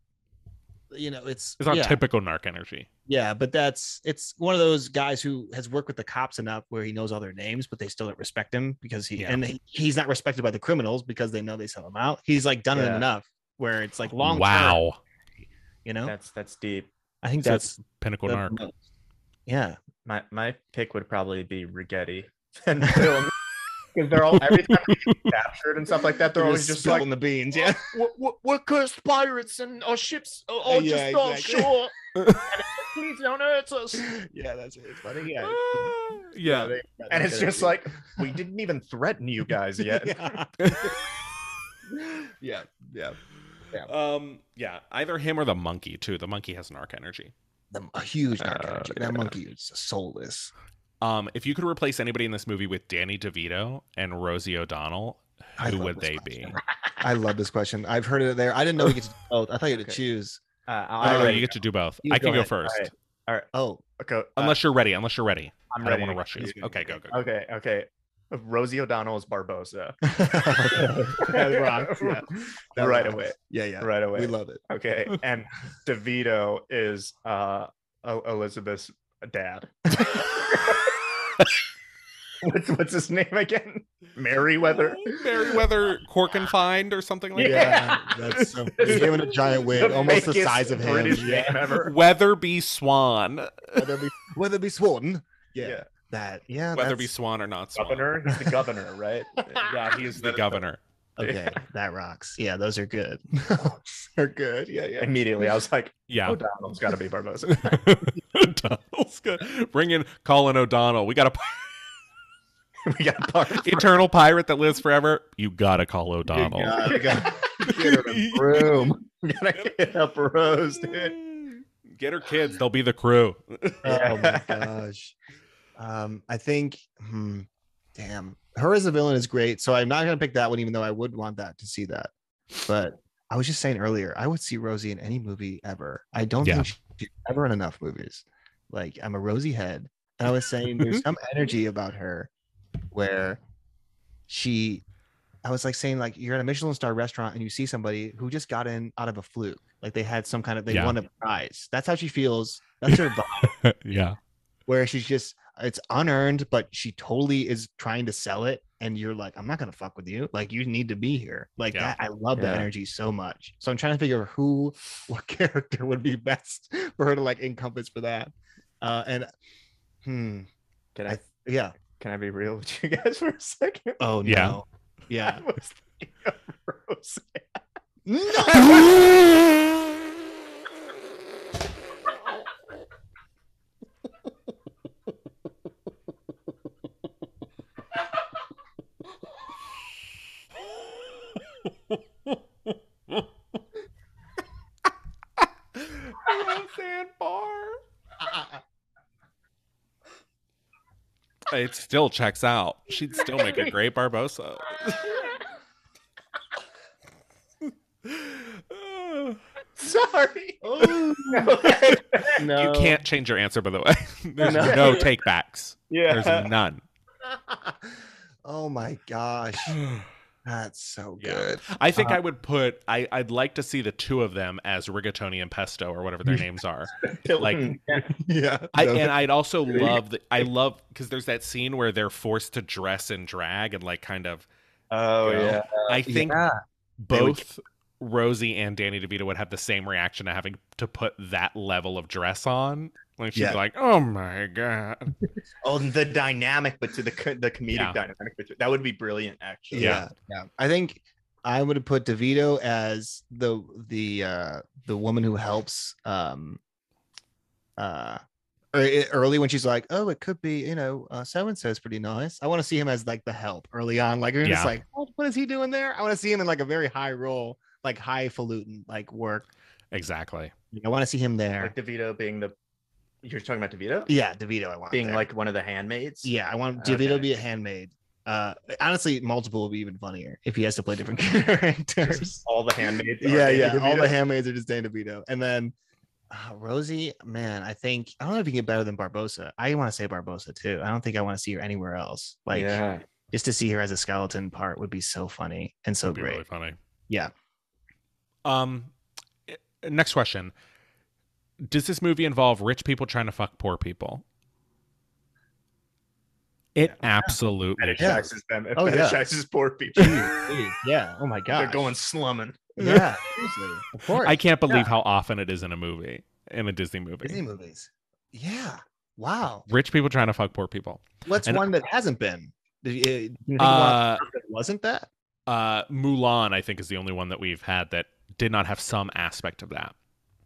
you know, it's It's not yeah, typical narc energy. yeah, but that's it's one of those guys who has worked with the cops enough where he knows all their names, but they still don't respect him because he Yeah. and he, he's not respected by the criminals because they know they sell him out. He's like done it enough where it's like long term, wow, you know. that's that's deep. I think So that's pinnacle narc. most. Yeah. My my pick would probably be Ragetti and Bill. Because they're all every time they get captured and stuff like that, they're always just like spilling the beans. Yeah. we're, we're, we're cursed pirates and our ships are all Yeah, just exactly. offshore. and it's like, please don't hurt us. yeah, that's it. It's funny. Yeah. yeah. they- And it's they- just like we didn't even threaten you guys yet. yeah. yeah. Yeah. Um. Yeah. Either him or the monkey too. The monkey has an arc energy. The, a huge narc Uh, energy. yeah. That monkey is soulless. Um. If you could replace anybody in this movie with Danny DeVito and Rosie O'Donnell, who would this they be? I love this question. I've heard it there. I didn't know we get to do both. I thought you had to Okay. choose. Uh, Oh, I no, already you get to do both. You I go can go ahead. first, Alright. all right. Oh, Okay, uh, unless you're ready. Unless you're ready. I'm I don't ready. want to rush you. Okay, go go go. Okay, okay. Rosie O'Donnell is Barbossa. that. Yeah. Right rocks. away. Yeah, yeah. Right away. We love it. Okay, and DeVito is uh Elizabeth's dad. what's what's his name again? Merriweather. Merriweather Cork and Find or something like that. Yeah, that's so. It's Give him a giant wig, the almost the size of him. British Yeah. name ever. Weatherby Swan. Weatherby, Weatherby Swan. Yeah, Yeah. that. Yeah, Weatherby that's- Swan or not Swan. Governor. He's the governor, right? Yeah, he is the governor. Okay, that rocks. Yeah, those are good. They're good. Yeah, yeah. Immediately, I was like, Yeah. O'Donnell's got to be Barbossa. O'Donnell's good. Bring in Colin O'Donnell. We got a we got part. eternal pirate that lives forever. You gotta call You O'Donnell. gotta- gotta get her a broom. We gotta get up Rose, dude. Get her kids. They'll be the crew. Oh my gosh. Um, I think. Hmm, damn, her as a villain is great. So I'm not gonna pick that one, even though I would want that to see that. But I was just saying earlier, I would see Rosie in any movie ever. I don't Yeah. think she's ever in enough movies. Like I'm a Rosie head, and I was saying there's some energy about her where she. I was like saying like you're at a Michelin star restaurant and you see somebody who just got in out of a fluke, like they had some kind of they Yeah. won a prize. That's how she feels. That's her vibe yeah. where she's just it's unearned, but she totally is trying to sell it. And you're like, I'm not gonna fuck with you. Like you need to be here. Like Yeah. that. I love that energy so much. So I'm trying to figure who what character would be best for her to like encompass for that. Uh and hmm. Can I I yeah. can I be real with you guys for a second? Oh Yeah. no. Yeah. I sandbar. it still checks out. She'd still make a great Barbossa. Sorry. No. You can't change your answer, by the way. There's no, no takebacks. Yeah. There's none. oh my gosh. that's so Yeah. good. I think Uh, I would put. I, I'd like to see the two of them as Rigatoni and Pesto or whatever their names are. Like, Yeah, I, and I'd also love that. I love because there's that scene where they're forced to dress and drag and like kind of. oh you know, yeah. I think yeah. They would both Rosie and Danny DeVito would have the same reaction to having to put that level of dress on. Like she'd Yeah. be like, "Oh my god!" Oh, the dynamic, but to the the comedic Yeah. dynamic, that would be brilliant. Actually, Yeah. yeah, yeah. I think I would have put DeVito as the the uh the woman who helps um uh ear- early when she's like, oh, it could be, you know, uh, so and so is pretty nice. I want to see him as like the help early on. Like, you're just like, what, what is he doing there? I want to see him in like a very high role, like highfalutin, like work. Exactly. I want to see him there. like DeVito being the. You're talking about DeVito yeah, DeVito. I want being there. like one of the handmaids. Yeah, I want DeVito to be a handmaid. Uh, honestly, multiple would be even funnier if he has to play different characters. all the handmaids. are yeah, Danny yeah, all the handmaids are just Danny DeVito, and then uh, Rosie. Man, I think I don't know if you can get better than Barbossa. I want to say Barbossa too. I don't think I want to see her anywhere else. Like, yeah. just to see her as a skeleton part would be so funny and so Would be great. really funny. Yeah. Um, eh, next question: Does this movie involve rich people trying to fuck poor people? It absolutely. Yeah. Fetishizes them. It Oh, yeah. fetishizes poor people. Jeez, yeah. Oh my god. They're going slumming. Yeah. Seriously. Of course. I can't believe Yeah. how often it is in a movie, in a Disney movie. Disney movies. Yeah. Wow. Rich people trying to fuck poor people. What's And- one that hasn't been? Do you, you think Uh, that wasn't that? uh, Mulan, I think, is the only one that we've had that did not have some aspect of that.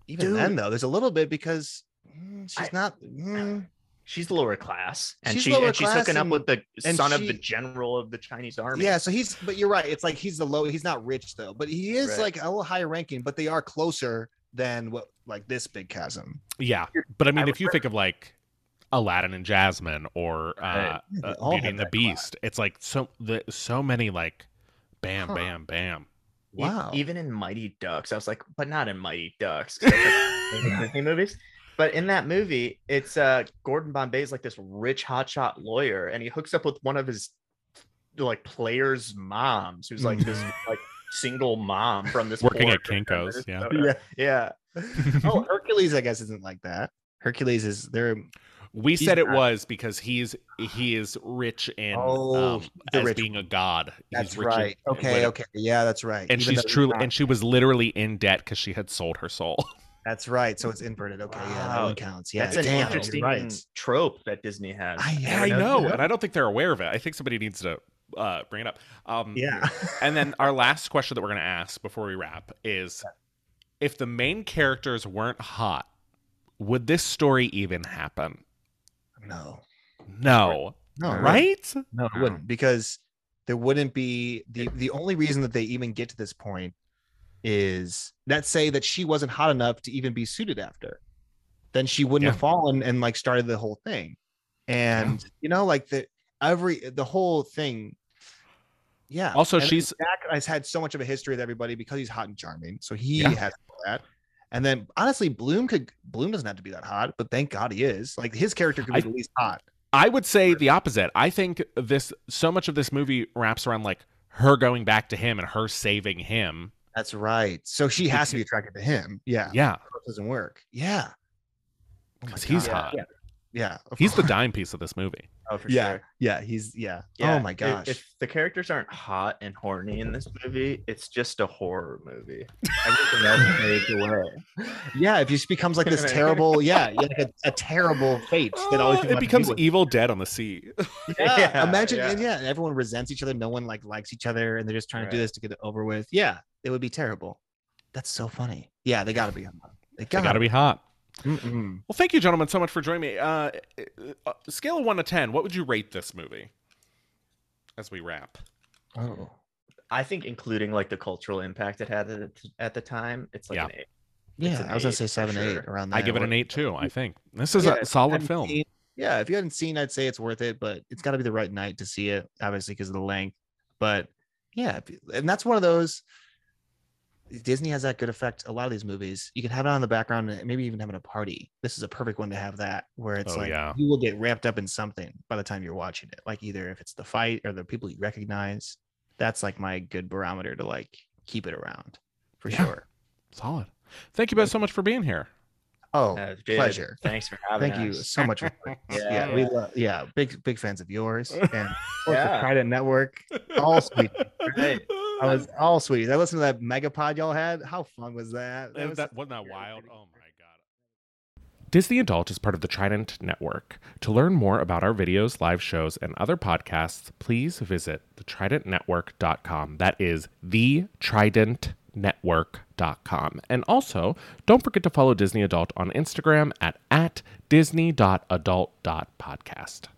Even Dude. then, though, there's a little bit because mm, she's I- not. mm, She's lower class, and She's she lower and she's hooking class up with the and son of the general of the Chinese army. yeah, so he's. But you're right. It's like he's the low. He's not rich though, but he is Right. like a little higher ranking. But they are closer than what like this big chasm. Yeah, but I mean, I if you think of like Aladdin and Jasmine or uh, Right. Uh, Beauty and the that class. Beast, it's like so the so many like, bam, Huh. bam, bam. E- Wow. even in Mighty Ducks, I was like, but not in Mighty Ducks. Disney movies. But in that movie, it's uh Gordon Bombay is like this rich hotshot lawyer, and he hooks up with one of his like players' moms, who's like this like single mom from this Working at Kinko's, yeah. Minnesota. yeah. oh, Hercules, I guess, isn't like that. Hercules is they're We He's said it not- was because he's he is rich in Oh, um, the as rich being a god. that's he's rich in- right. Okay, with- okay, yeah, that's right. And Even she's truly and she was literally in debt because she had sold her soul. that's right. So it's inverted. Okay, yeah, that Wow. one counts. Yeah, That's an damn, interesting right. trope that Disney has. I- Yeah, I know, that. and I don't think they're aware of it. I think somebody needs to uh, bring it up. Um, Yeah. and then our last question that we're going to ask before we wrap is if the main characters weren't hot, would this story even happen? No, No. no, right? No, it wouldn't because there wouldn't be the the only reason that they even get to this point is let's say that she wasn't hot enough to even be suited after. Then she wouldn't Yeah. have fallen and like started the whole thing. And you know, like the every the whole thing. Yeah. Also, And she's- Jack has had so much of a history with everybody because he's hot and charming. So he Yeah. has that. And then honestly, Bloom could Bloom doesn't have to be that hot, but thank God he is. Like his character could be I- the least hot. I would say the opposite. I think this so much of this movie wraps around like her going back to him and her saving him. That's right. So she has to be attracted to him. Yeah. Yeah, it doesn't work. Yeah. Oh because he's God. hot. Yeah. Yeah. He's the course. dime piece of this movie. Oh, for Yeah. sure. Yeah. He's yeah. Yeah, Oh my gosh. If, the characters aren't hot and horny in this movie, it's just a horror movie. Everything else fades away. yeah. If he just becomes like this terrible, yeah, yeah, like a, a terrible fate that always Oh, it becomes. Evil Dead on the sea. Yeah. Yeah, Imagine, yeah. and yeah. everyone resents each other. No one like likes each other, and they're just trying to do this to get it over with. Yeah, it would be terrible. That's so funny. Yeah, they gotta be hot. They They gotta, got to be hot. Mm-mm. Well, thank you, gentlemen, so much for joining me. Uh, uh, scale of one to ten, what would you rate this movie? As we wrap, Oh. I think including like the cultural impact it had at, the- at the time, it's like Yeah. an eight. Yeah, an I was gonna eight say for seven, eight sure. around that. I give it an eight too. I think this is Yeah, a solid film. seen- yeah, if you hadn't seen, I'd say it's worth it, but it's got to be the right night to see it, obviously because of the length. But yeah, and that's one of those. Disney has that good effect. A lot of these movies, you can have it on the background, and maybe even having a party. This is a perfect one to have that, where it's Oh, like yeah. you will get wrapped up in something by the time you're watching it. Like either if it's the fight or the people you recognize. That's like my good barometer to like keep it around for Yeah. sure. Solid. Thank you guys so much for being here. Oh, pleasure. Thanks for having me. Thank you so much. For, yeah, Yeah. we love. Yeah, big big fans of yours and of course the Yeah. Trident Network. All sweet. Right. I was all sweet. I listened to that megapod y'all had. How fun was that? That, was that, wasn't that wild? Oh my god. Disney Adult is part of the Trident Network. To learn more about our videos, live shows, and other podcasts, please visit thetridentnetwork.com. That is thetridentnetwork.com. And also, don't forget to follow Disney Adult on Instagram at, at disney.adult.podcast.